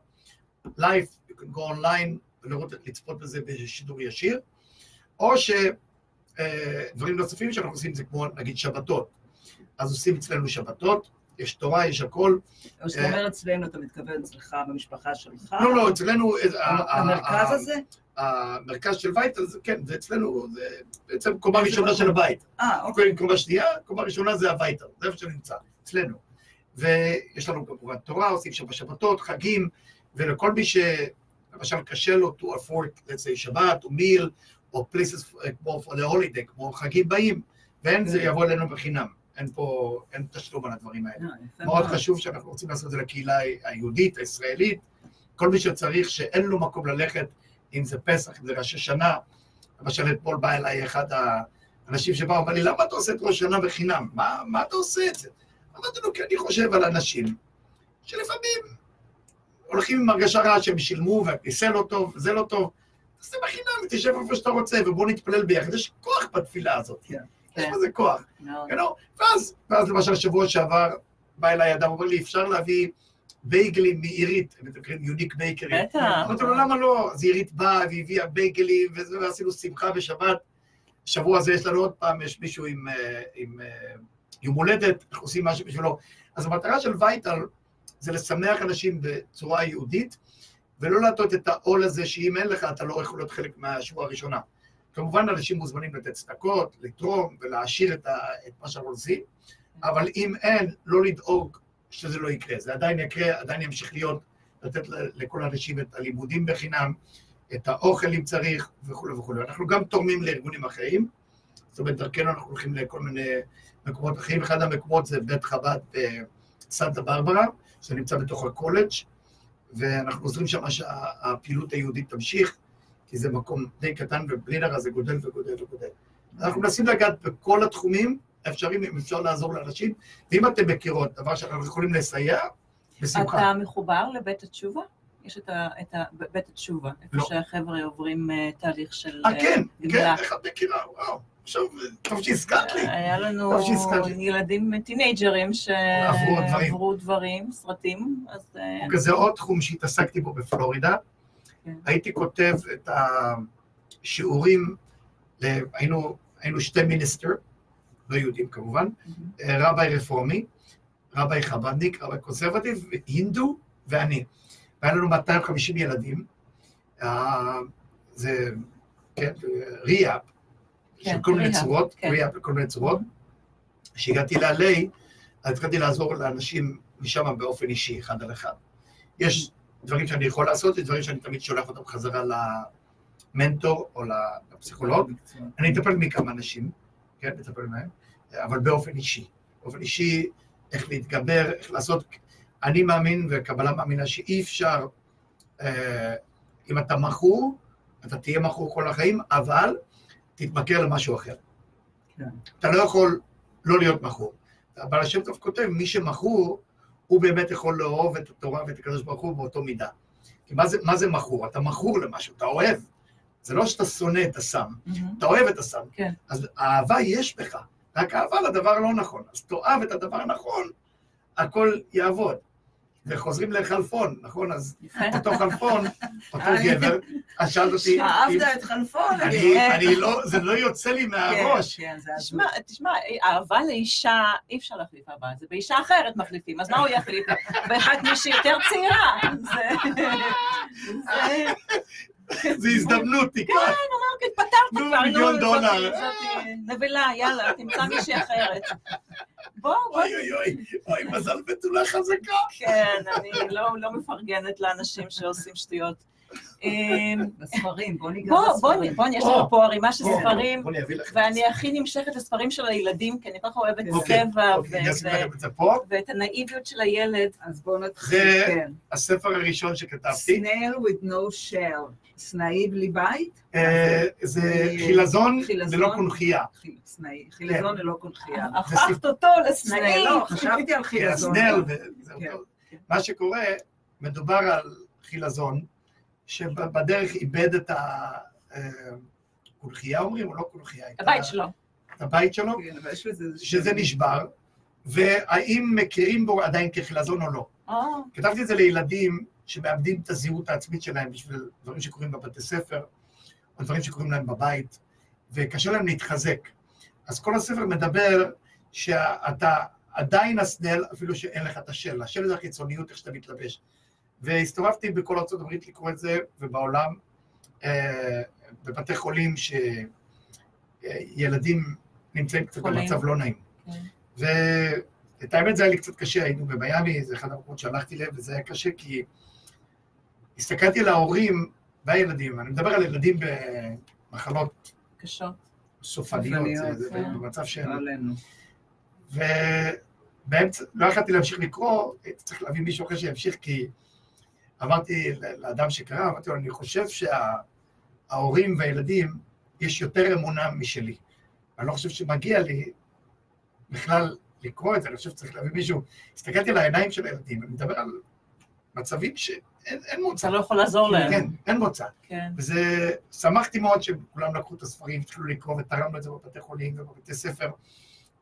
S5: live, you can go online ולראות, לצפות בזה בשידור ישיר, או שדברים נוספים שאנחנו עושים זה כמו נגיד שבתות. אז עושים אצלנו שבתות, יש תורה, יש הכל.
S4: או שאתה אומר אצלנו, אתה מתכוון אצלך, במשפחה שלך?
S5: לא, לא, אצלנו... ה-
S4: המרכז הזה?
S5: המרכז של וייטל, זה- כן, זה אצלנו, זה בעצם קומה ראשונה של הבית.
S4: אה, אוקיי.
S5: אוקיי, קומה שנייה, קומה ראשונה זה הווייטל, זה איפה שנמצא, אצלנו. ויש לנו כמובן תורה, עושים שם בשבתות, חגים, ולכל מי שלמשל קשה לו to afford, let's say שבת, או מיל, או places כמו for the holiday, כמו חגים באים, ואין זה יבוא אלינו בחינם. אין פה, אין תשלום על הדברים האלה.
S4: אה,
S5: מאוד חשוב שאנחנו רוצים לעשות את זה לקהילה היהודית, הישראלית. כל מי שצריך, שאין לו מקום ללכת, אם זה פסח, אם זה ראשי שנה. למשל, אתמול בא אליי אחד האנשים שבאו, אמר לי, למה אתה עושה את ראש שנה בחינם? מה, מה אתה עושה את זה? אמרתי לו, כי אני חושב על אנשים שלפעמים הולכים עם הרגשה רעה שהם שילמו, והכיסא לא טוב, וזה לא טוב. תעשה בחינם, תשב איפה שאתה רוצה, ובוא נתפלל ביחד. יש כוח בתפילה הזאת.
S4: כן.
S5: יש
S2: כן.
S5: בזה כוח. ואז, ואז למשל שבוע שעבר בא אליי אדם, אומר לי, אפשר להביא בייגלים מעירית, הם נקראים יוניק בייקרים.
S2: בטח.
S5: אמרתי לו, למה לא? אז עירית באה והביאה בייגלים, ועשינו שמחה בשבת. שבוע הזה יש לנו עוד פעם, יש מישהו עם, אה, עם אה, יום הולדת, אנחנו עושים משהו בשבילו. אז המטרה של וייטל זה לשמח אנשים בצורה יהודית, ולא להטות את העול הזה שאם אין לך, אתה לא יכול להיות חלק מהשבוע הראשונה. כמובן, אנשים מוזמנים לתת צדקות, לתרום ולהעשיר את, ה, את מה שאנחנו עושים, אבל אם אין, לא לדאוג שזה לא יקרה. זה עדיין יקרה, עדיין ימשיך להיות, לתת לכל האנשים את הלימודים בחינם, את האוכל אם צריך, וכולי וכולי. אנחנו גם תורמים לארגונים אחרים, זאת אומרת, דרכנו אנחנו הולכים לכל מיני מקומות אחרים. אחד המקומות זה בית חב"ד בסנטה ברברה, שנמצא בתוך הקולג', ואנחנו עוזרים שם שהפעילות היהודית תמשיך, כי זה מקום די קטן, ובלי נראה זה גודל וגודל וגודל. אנחנו מנסים לגעת בכל התחומים האפשריים, אם אפשר לעזור לאנשים, ואם אתם מכירות דבר שאנחנו יכולים לסייע, בשמחה.
S2: אתה מחובר לבית התשובה? יש את, ה, את ה, בית התשובה, איפה
S5: לא.
S2: שהחבר'ה עוברים אה, תהליך של
S5: אה, כן, כן,
S2: גמילה.
S5: איך את מכירה? וואו, עכשיו, טוב שהזכרת לי.
S2: היה לנו. ילדים טינג'רים
S5: עברו דברים.
S2: שעברו דברים, סרטים, אז אה,
S5: אוקיי, זה עוד תחום שהתעסקתי בו בפלורידה.
S2: כן.
S5: הייתי כותב את השיעורים, היינו, היינו שתי מיניסטר, לא יהודים כמובן, אה, רביי רפורמי, רביי חב"דניק, רביי קונסרבטיב, הינדו ואני. והיה לנו 250 ילדים. אה, זה, כן, ריאפ, של
S2: כן,
S5: כל מיני צורות,
S2: כן.
S5: ריאפ בכל מיני צורות. כשהגעתי ל-LA, אז התחלתי לעזור לאנשים משם באופן אישי, אחד על אחד. יש דברים שאני יכול לעשות, יש דברים שאני תמיד שולח אותם חזרה למנטור או לפסיכולוג. אני אטפל מכמה אנשים, כן, אטפל מהם, אבל באופן אישי. באופן אישי, איך להתגבר, איך לעשות... אני מאמין, וקבלה מאמינה שאי אפשר, אה, אם אתה מכור, אתה תהיה מכור כל החיים, אבל תתמכר למשהו אחר.
S4: כן.
S5: אתה לא יכול לא להיות מכור. אבל השם טוב כותב, מי שמכור, הוא באמת יכול לאהוב את התורה ואת הקדוש ברוך הוא באותו מידה. כי מה זה, מה זה מכור? אתה מכור למשהו, אתה אוהב. זה לא שאתה שונא את הסם,
S2: מהמם.
S5: אתה אוהב את הסם.
S2: כן.
S5: אז אהבה יש בך, רק אהבה לדבר הלא נכון. אז תאהב את הדבר הנכון, הכל יעבוד. וחוזרים לחלפון, נכון? אז. אותו חלפון, אותו
S4: אני-
S5: גבר, אז שאלת אותי, אם-
S4: אהבת את חלפון,
S5: אני, אני לא, זה לא יוצא לי מהראש.
S4: כן, זה
S2: תשמע, אהבה לאישה, אי אפר להחליף אהבה, זה באישה אחרת מחליפים, אז מה הוא יחליף? באחת מישהי יותר צעירה. זה... זה...
S5: הזדמנות, תקרא.
S2: אוקיי, פתרת
S5: נו,
S2: כבר,
S5: מיליון
S2: נו,
S5: דולר.
S2: זאתי- זאתי נבלה, יאללה, תמצא מישהי אחרת. בוא, בוא.
S5: אוי אוי אוי, אוי, מזל בתולה חזקה.
S2: כן, אני לא לא מפרגנת לאנשים שעושים שטויות. אמ,
S4: בספרים, בוא ניגע
S2: בוא, בוא,
S4: בספרים.
S2: בוא, יש. לנו פה ערימה של ספרים. ואני הכי נמשכת לספרים של הילדים, כי אני כל כך אוהבת
S5: אוקיי,
S2: צבע
S5: אוקיי, זה פה.
S2: ואת הנאיביות של הילד.
S4: אז בואו נתחיל,
S5: זה-
S4: כן.
S5: הספר הראשון שכתבתי,
S4: Snail with no shell. סנאי בלי בית?
S5: אה, זה
S4: אה,
S5: חילזון
S4: חילזון.
S5: ללא קונכייה.
S4: חילזון ללא קונכייה.
S2: הפכת אותו
S4: סנאי,
S2: לסנאי.
S4: לא, חשבתי על
S5: כי
S4: חילזון. כן.
S5: מה שקורה, מדובר על חילזון, שבדרך איבד את הקונכייה, אומרים, או לא קונכייה?
S2: הבית שלו.
S5: את הבית שלו,
S4: כן,
S5: שזה נשבר, והאם מכירים בו עדיין כחילזון או לא.
S2: אה,
S5: כתבתי את זה לילדים שמאבדים את הזהות העצמית שלהם בשביל דברים שקורים בבתי ספר, או דברים שקורים להם בבית, וקשה להם להתחזק. אז כל הספר מדבר שאתה עדיין הסנל, אפילו שאין לך את השל. השל זה החיצוניות, איך שאתה מתלבש. והסתובבתי בכל ארה"ב לקרוא את זה, ובעולם, אה, בבתי חולים שילדים נמצאים קצת
S2: חולים.
S5: במצב לא נעים.
S2: כן.
S5: ואת האמת זה היה לי קצת קשה, היינו במיאמי, זה אחד המקומות שהלכתי לב, וזה היה קשה כי הסתכלתי על ההורים והילדים, אני מדבר על ילדים במחלות
S2: קשות.
S5: סופניות,
S2: כן.
S5: במצב של...
S4: לא.
S5: ובאמצע, לא יכולתי להמשיך לקרוא, הייתי צריך להביא מישהו אחר שימשיך, כי אמרתי לאדם שקרא, אמרתי לו, אני חושב שההורים והילדים, יש יותר אמונה משלי. אני לא חושב שמגיע לי בכלל לקרוא את זה, אני חושב שצריך להביא מישהו. הסתכלתי על העיניים של הילדים, אני מדבר על מצבים שאין אין מוצא.
S2: אתה לא יכול לעזור להם.
S5: כן, אין מוצא.
S2: כן.
S5: וזה, שמחתי מאוד שכולם לקחו את הספרים, התחילו לקרוא ותרמנו את זה בבתי חולים ובבתי ספר,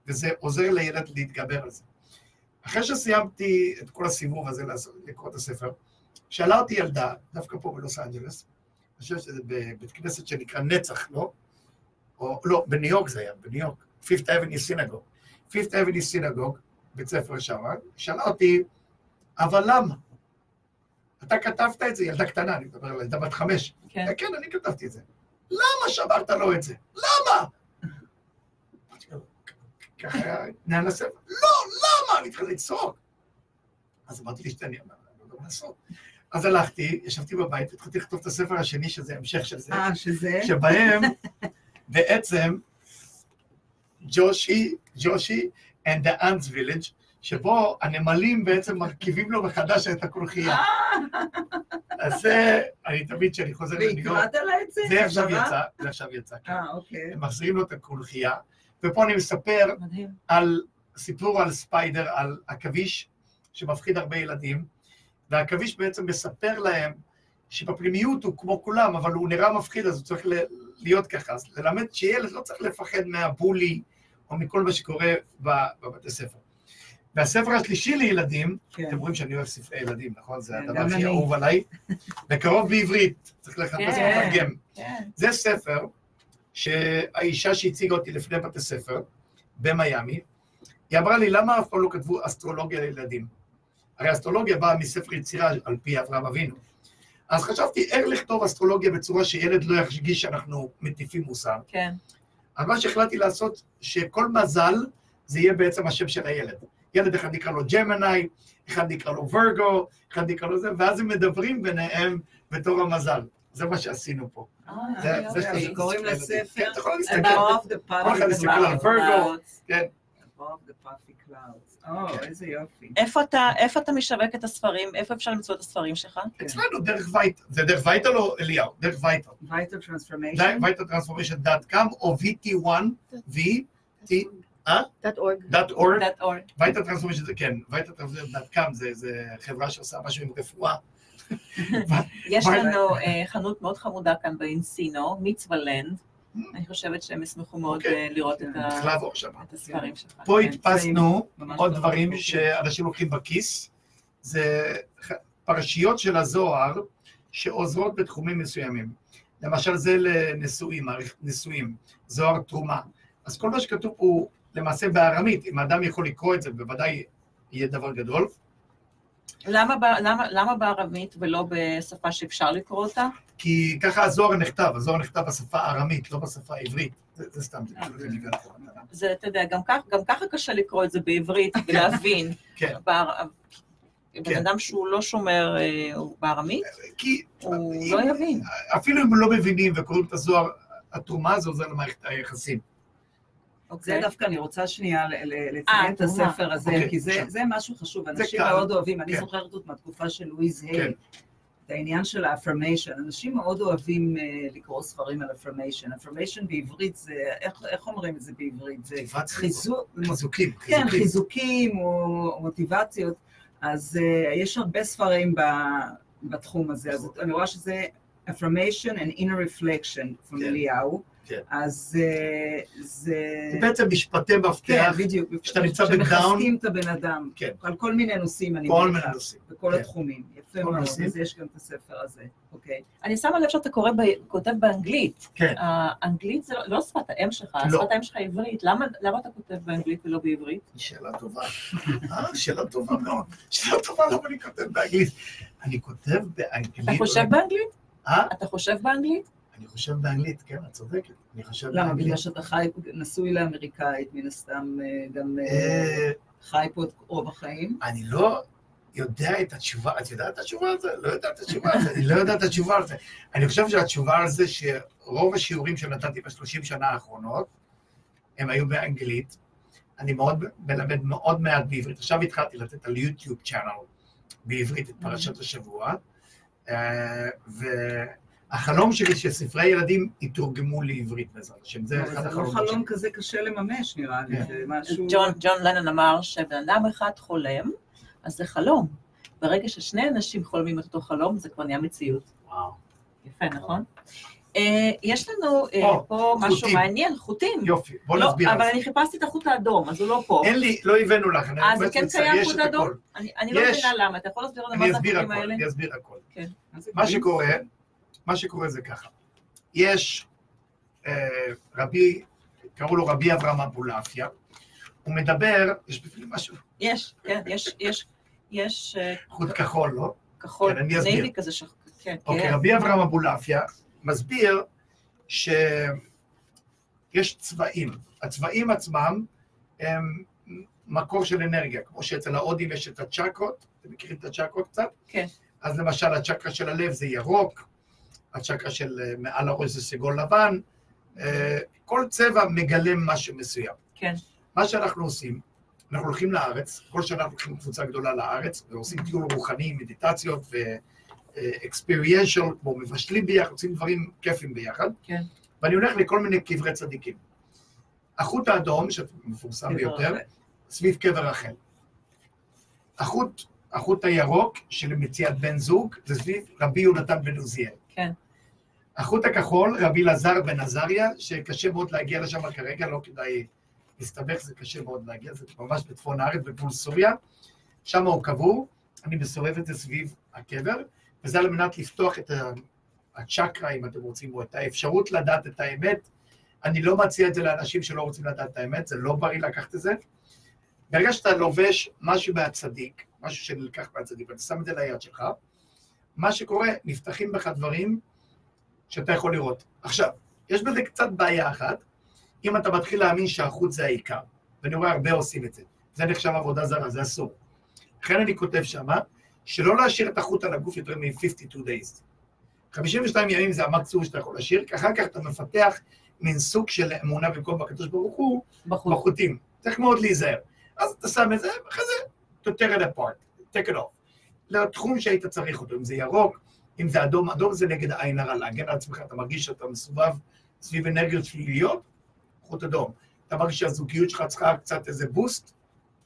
S5: וזה עוזר לילד להתגבר על זה. אחרי שסיימתי את כל הסיבוב הזה לקרוא את הספר, שאלה אותי ילדה, דווקא פה בלוס אנג'לס, אני חושב שזה בבית כנסת שנקרא נצח, לא? או, לא, בניו יורק זה היה, בניו יורק, Fifth Avenue Synagogue. Fifth Avenue Synagogue, בית ספר שם, שאלה אותי, אבל למה? אתה כתבת את זה, ילדה קטנה, אני מדבר על ילדה בת חמש.
S2: כן.
S5: כן, אני כתבתי את זה. למה שברת לו את זה? למה? ככה היה עניין הספר. לא, למה? אני התחלתי לצעוק. אז אמרתי לאשתי, אני לא יודע מה לעשות. אז הלכתי, ישבתי בבית, התחלתי לכתוב את הספר השני, שזה המשך של זה,
S4: אה, שזה?
S5: שבהם בעצם ג'ושי, ג'ושי and the ants village, שבו הנמלים בעצם מרכיבים לו מחדש את הקולחייה. אז זה, אני תמיד, כשאני חוזר לניו יורק,
S4: והקראת לה את זה?
S5: זה עכשיו? יצא, זה עכשיו יצא, כן.
S4: אה, אוקיי.
S5: הם מחזירים לו את הקולחייה, ופה אני מספר. על סיפור על ספיידר, על עכביש שמפחיד הרבה ילדים, והעכביש בעצם מספר להם שבפנימיות הוא כמו כולם, אבל הוא נראה מפחיד, אז הוא צריך להיות ככה. אז ללמד שילד לא צריך לפחד מהבולי או מכל מה שקורה בבתי ספר. והספר השלישי לילדים,
S4: כן.
S5: אתם רואים שאני אוהב ספרי ילדים, נכון? זה
S4: כן,
S5: הדבר הכי. אהוב עליי. בקרוב בעברית, צריך לחפש
S2: כן.
S5: מתרגם.
S2: כן.
S5: זה ספר שהאישה שהציגה אותי לפני בתי ספר, במיאמי, היא אמרה לי, למה אף פעם לא כתבו אסטרולוגיה לילדים? הרי אסטרולוגיה באה מספר יצירה על פי אברהם אבינו. אז חשבתי איך לכתוב אסטרולוגיה בצורה שילד לא ירגיש שאנחנו מטיפים מוסר.
S2: כן.
S5: אז מה שהחלטתי לעשות, שכל מזל זה יהיה בעצם השם של הילד. ילד אחד נקרא לו ג'מני, אחד נקרא לו ורגו, אחד נקרא לו זה, ואז הם מדברים ביניהם בתור המזל. זה מה שעשינו פה.
S2: אה,
S5: זה- שני
S4: קוראים לספר.
S5: כן, אתה יכול להסתכל.
S4: Above the
S5: כל אחד
S4: puffy
S5: מסתכל על
S4: clouds.
S5: ורגו. כן.
S4: Above the puffy clouds. או, איזה יופי.
S2: איפה אתה, איפה אתה משווק את הספרים? איפה אפשר למצוא את הספרים שלך?
S5: אצלנו דרך וייטל, זה דרך וייטל או אליהו? דרך וייטל.
S4: vital transformation.
S5: וייטל טרנספורמיישן דאט קאם או VT1, V, אה?
S6: org.
S5: וייטל טרנספורמיישן זה כן, וייטל טרנספורמיישן דאט קאם זה חברה שעושה משהו עם רפואה.
S2: יש לנו אה, חנות מאוד חמודה כאן באינסינו, מצווה לנד. אני חושבת שהם ישמחו מאוד
S5: אוקיי.
S2: אה, לראות את. את הספרים שלך.
S5: פה
S2: כן.
S5: הדפסנו עוד
S4: לא
S5: דברים. שאנשים לוקחים בכיס. זה פרשיות של הזוהר שעוזרות בתחומים מסוימים. למשל זה לנשואים, מערכת נישואים, זוהר תרומה. אז כל מה שכתוב הוא למעשה בארמית. אם האדם יכול לקרוא את זה, בוודאי יהיה דבר גדול.
S2: למה למה- למה בערבית ולא בשפה שאפשר לקרוא אותה?
S5: כי ככה הזוהר נכתב, הזוהר נכתב בשפה הארמית, לא בשפה העברית. זה, זה סתם, זה כאילו זה לכם.
S2: זה, אתה יודע, גם כך- גם ככה קשה לקרוא את זה בעברית ולהבין.
S5: כן.
S2: בער- בן
S5: כן.
S2: אדם שהוא לא שומר אה, בארמית,
S5: כי
S2: הוא
S5: אם-
S2: לא יבין.
S5: אפילו אם לא מבינים וקוראים את הזוהר, התרומה זה עוזר למערכת היחסים.
S4: זה
S2: אוקיי?
S4: דווקא אני רוצה שנייה ל- ל-
S2: אה,
S4: לציין את. הספר הזה,
S5: אוקיי,
S4: כי זה-. זה משהו חשוב,
S5: זה
S4: אנשים. מאוד אוהבים, אני
S5: כן.
S4: זוכרת עוד מהתקופה של לואיז היי,
S5: כן.
S4: את העניין של ה affirmation, אנשים מאוד אוהבים אה, לקרוא ספרים על affirmation, affirmation בעברית זה, איך- איך אומרים את זה בעברית? זה חיזוק,
S5: חיזוקים,
S4: כן,
S5: חיזוקים.
S4: או או מוטיבציות, אז אה, יש הרבה ספרים ב, בתחום הזה, אז אני רואה שזה affirmation and inner reflection, from
S5: כן.
S4: אליהו,
S5: כן.
S4: אז אה, זה...
S5: זה בעצם משפטי
S4: כן,
S5: מפתח,
S4: בדיוק.
S5: כשאתה נמצא בדאון.
S4: שמחזקים את הבן אדם.
S5: כן.
S4: על כל מיני נושאים, אני
S5: כל
S4: מניחה.
S5: מיני נושאים.
S4: בכל
S5: כן.
S4: התחומים. יפה
S5: כל
S4: מאוד. אז יש גם את הספר הזה. אוקיי.
S2: אני שמה לב שאתה קורא, ב- כותב באנגלית.
S5: כן.
S2: האנגלית זה לא- לא שפת האם שלך,
S5: לא.
S2: שפת האם שלך עברית. למה למה אתה כותב באנגלית ולא בעברית?
S5: שאלה טובה. אה, שאלה טובה מאוד. שאלה טובה למה אני כותב באנגלית. אני כותב באנגלית.
S2: אתה חושב באנגלית?
S5: אה?
S2: אתה חושב באנגלית?
S5: אני חושב באנגלית, כן, את צודקת. אני חושב
S4: למה?
S5: באנגלית.
S4: בגלל שאתה חי, נשוי לאמריקאית, מן הסתם אה, גם אה,
S5: אה,
S4: חי פה את רוב החיים.
S5: אני לא יודע את התשובה, את יודעת את התשובה על זה? לא יודעת את התשובה על זה, אני לא יודע את התשובה על זה. אני חושב שהתשובה על זה שרוב השיעורים שנתתי בשלושים שנה האחרונות, הם היו באנגלית. אני מאוד מלמד מאוד מעט בעברית. עכשיו התחלתי לתת על יוטיוב צ'אנל בעברית את פרשת השבוע, אה, והחלום שלי שספרי ילדים יתורגמו לעברית בעזרת השם. זה אחד
S4: זה לא
S5: החלומות שלי.
S4: חלום כזה קשה לממש, נראה לי.
S5: כן.
S4: זה משהו...
S2: ג'ון, לנון אמר שבן אדם אחד חולם, אז זה חלום. ברגע ששני אנשים חולמים את אותו חלום, זה כבר נהיה מציאות.
S5: וואו.
S2: יפה, נכון? אה, יש לנו אה, פה משהו. מעניין, חוטים.
S5: יופי, בוא
S2: לא,
S5: נסביר על
S2: אבל
S5: זה.
S2: אני חיפשתי את החוט האדום, אז הוא לא פה.
S5: אין לי, לא הבאנו לך, אני
S2: אה, זה
S5: באמת
S2: כן קיים חוט אדום?
S5: הכל.
S2: אני אני לא. מבינה למה, אתה יכול להסביר לנו מה
S5: אני
S2: זה
S5: אסביר
S2: החוטים
S5: הכל,
S2: האלה?
S5: אני אסביר הכל.
S4: מה זה
S5: מה
S4: קוראים?
S5: שקורה, מה שקורה זה ככה. יש אה, רבי, קראו לו רבי אברהם אבולעפיה, הוא מדבר, יש בפנים משהו,
S2: יש, כן, יש, יש, יש אה,
S5: חוט כחול, לא?
S2: כחול,
S5: כן, אני אסביר.
S2: כזה, שח- כן,
S5: אוקיי,
S2: כן.
S5: רבי אברהם אבולעפיה מסביר שיש צבעים. הצבעים עצמם הם מקור של אנרגיה, כמו שאצל ההודים יש את הצ'קרות, אתם מכירים את הצ'קרות קצת?
S2: כן.
S5: אז למשל הצ'קרה של הלב זה ירוק, הצ'קרה של אה, מעל הראש זה סגול לבן, אה, כל צבע מגלם משהו מסוים.
S2: כן.
S5: מה שאנחנו עושים, אנחנו הולכים לארץ, כל שנה אנחנו לוקחים קבוצה גדולה לארץ, ועושים טיול רוחני, מדיטציות ו-experiential, כמו מבשלים ביחד, עושים דברים כיפים ביחד.
S2: כן.
S5: ואני הולך לכל מיני קברי צדיקים. החוט האדום, שמפורסם ביותר. סביב קבר רחל. החוט, החוט הירוק של מציאת בן זוג, זה סביב רבי יונתן בן עוזיאל.
S2: כן.
S5: החוט הכחול, רבי אלעזר בן עזריה, שקשה מאוד להגיע לשם כרגע, לא כדאי להסתבך, זה קשה מאוד להגיע, זה ממש בצפון הארץ, בגבול סוריה. שם הוא קבור, אני מסובב את זה סביב הקבר, וזה על מנת לפתוח את הצ'קרה, אם אתם רוצים, או את האפשרות לדעת את האמת. אני לא מציע את זה לאנשים שלא רוצים לדעת את האמת, זה לא בריא לקחת את זה. ברגע שאתה לובש משהו מהצדיק, משהו שנלקח מהצדיק, ואתה שם את זה ליד שלך, מה שקורה, נפתחים בך דברים שאתה יכול לראות. עכשיו, יש בזה קצת בעיה אחת, אם אתה מתחיל להאמין שהחוץ זה העיקר, ואני רואה הרבה עושים את זה, זה נחשב עבודה זרה, זה אסור. לכן אני כותב שמה, שלא להשאיר את החוט על הגוף יותר מ-52 days. 52 ימים זה המקסימום שאתה יכול להשאיר, כי אחר כך אתה מפתח מין סוג של אמונה במקום בקדוש ברוך הוא,
S2: בחוץ.
S5: בחוטים. צריך מאוד להיזהר. אז אתה שם את זה, ואחרי זה, to tear it apart, take it off. לתחום שהיית צריך אותו, אם זה ירוק, אם זה אדום, אדום זה נגד העין הרע, להגן על עצמך, אתה מרגיש שאתה מסובב סביב אנרגיות שליליות, חוט אדום. אתה מרגיש שהזוגיות שלך צריכה קצת איזה boost,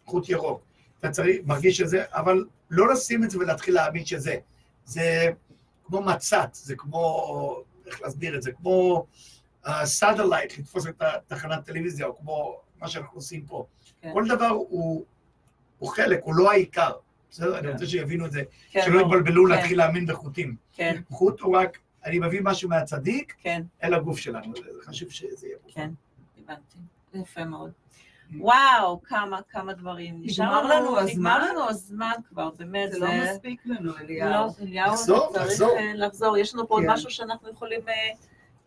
S5: חוט ירוק. אתה צריך, מרגיש שזה, אבל לא לשים את זה ולהתחיל להאמין שזה. זה כמו מצת, זה כמו, איך להסביר את זה, כמו satellite, לתפוס את התחנת טלוויזיה, או כמו מה שאנחנו עושים פה.
S2: כן.
S5: כל דבר הוא, הוא חלק, הוא לא העיקר. בסדר? אני
S4: כן.
S5: רוצה שיבינו את זה,
S2: כן,
S5: שלא
S2: ברור.
S5: יתבלבלו
S2: כן,
S5: להתחיל להאמין בחוטים.
S2: כן,
S5: חוט הוא רק, אני מביא משהו מהצדיק
S2: כן,
S5: אל הגוף שלנו, זה חשוב שזה יהיה.
S2: כן, הבנתי. יפה מאוד. וואו, כמה, כמה דברים. נשאר
S4: נגמר לנו הזמן?
S2: נגמר לנו הזמן כבר, באמת.
S4: זה לא מספיק לנו, אליהו.
S2: לא, אליהו, צריך
S5: לחזור.
S2: אה, לחזור. יש לנו פה עוד. משהו שאנחנו יכולים אה,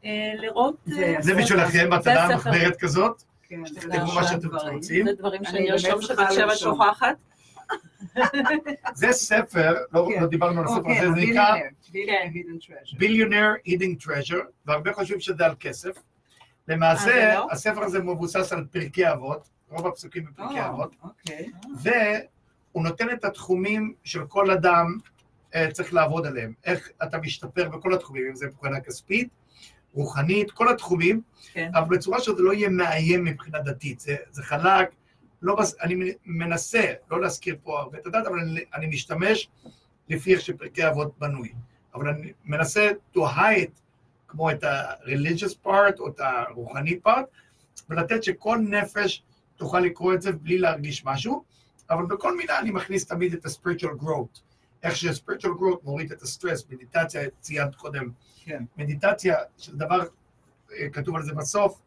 S2: אה, לראות.
S4: זה-
S5: בשבילכם, מתנה. מחברת כזאת,
S4: כן,
S5: מה שאתם. רוצים.
S2: זה דברים
S4: אני
S2: שאני ארשום שבת שבע
S4: לרשום.
S2: שוכחת.
S5: זה ספר, לא
S4: כן.
S5: לא דיברנו על הספר
S4: אוקיי,
S5: הזה, זה נקרא
S4: בillionaire, hidden treasure.
S5: Billionaire Hidden Treasure, והרבה חושבים שזה על כסף.
S2: אה,
S5: למעשה,
S2: זה לא?
S5: הספר הזה מבוסס על פרקי אבות, רוב הפסוקים בפרקי
S4: אה,
S5: אבות,
S4: אוקיי.
S5: והוא נותן את התחומים של כל אדם אה, צריך לעבוד עליהם. איך אתה משתפר בכל התחומים, אם זה מבחינה כספית, רוחנית, כל התחומים,
S2: כן.
S5: אבל בצורה שזה לא יהיה מאיים מבחינה דתית. זה, זה חלק, לא, אני מנסה לא להזכיר פה הרבה את הדת, אבל אני, אני משתמש לפי איך שפרקי אבות בנוי. אבל אני מנסה to hide, כמו את ה-religious part או את הרוחני part, ולתת שכל נפש תוכל לקרוא את זה בלי להרגיש משהו, אבל בכל מילה אני מכניס תמיד את ה-spiritual growth. איך ש-spiritual growth מוריד את הסטרס, מדיטציה, ציינת קודם,
S4: כן.
S5: מדיטציה, דבר, אה, כתוב על זה בסוף,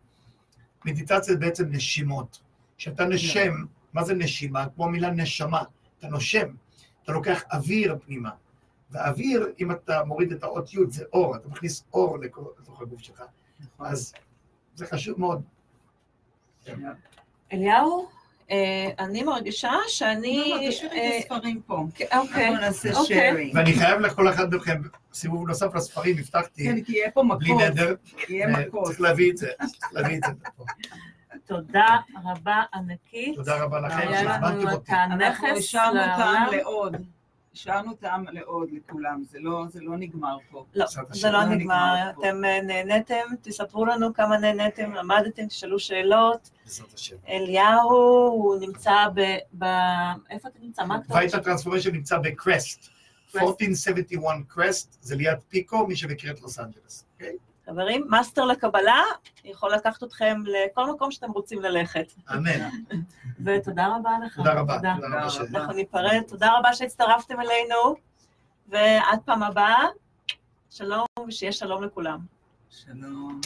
S5: מדיטציה זה בעצם נשימות. כשאתה נשם, מה זה נשימה? כמו המילה נשמה, אתה נושם, אתה לוקח אוויר פנימה. והאוויר, אם אתה מוריד את האות י' זה אור, אתה מכניס אור לתוך הגוף שלך.
S4: נכון.
S5: אז זה חשוב מאוד.
S2: אליהו, אה, אני מרגישה שאני...
S4: לא, לא, תשאירי
S2: אה,
S4: את הספרים פה.
S2: אוקיי,
S4: אנחנו נעשה
S2: אוקיי.
S4: שיירינג.
S5: ואני חייב לכל אחד מכם סיבוב נוסף לספרים, הבטחתי,
S4: כן, כי יהיה פה
S5: בלי
S4: מכות.
S5: נדר,
S4: יהיה מכות.
S5: צריך להביא את זה, צריך להביא את זה.
S2: תודה רבה ענקית.
S5: תודה רבה לכם שהזמנתם אותי.
S4: אנחנו השארנו טעם. לעוד. השארנו טעם לעוד לכולם, זה לא- זה לא נגמר פה.
S2: לא,
S5: בעזרת
S2: זה. לא
S4: לא
S2: נגמר. אתם אה, נהניתם, תספרו לנו כמה נהניתם, למדתם, תשאלו שאלות. אליהו, הוא נמצא ב... ב... איפה אתה נמצא? מה הכתובת
S5: בית ה transformation נמצא בקרסט. 1471 קרסט, זה ליד פיקו, מי שמכיר את לוס אנג'לס. אוקיי?
S2: חברים, מאסטר לקבלה יכול לקחת אתכם לכל מקום שאתם רוצים ללכת.
S5: אמן.
S2: ותודה רבה לך.
S5: תודה רבה.
S2: תודה.
S5: תודה רבה. ש-
S2: אנחנו ניפרד. תודה רבה שהצטרפתם אלינו, ועד פעם הבאה, שלום ושיהיה שלום לכולם.
S4: שלום.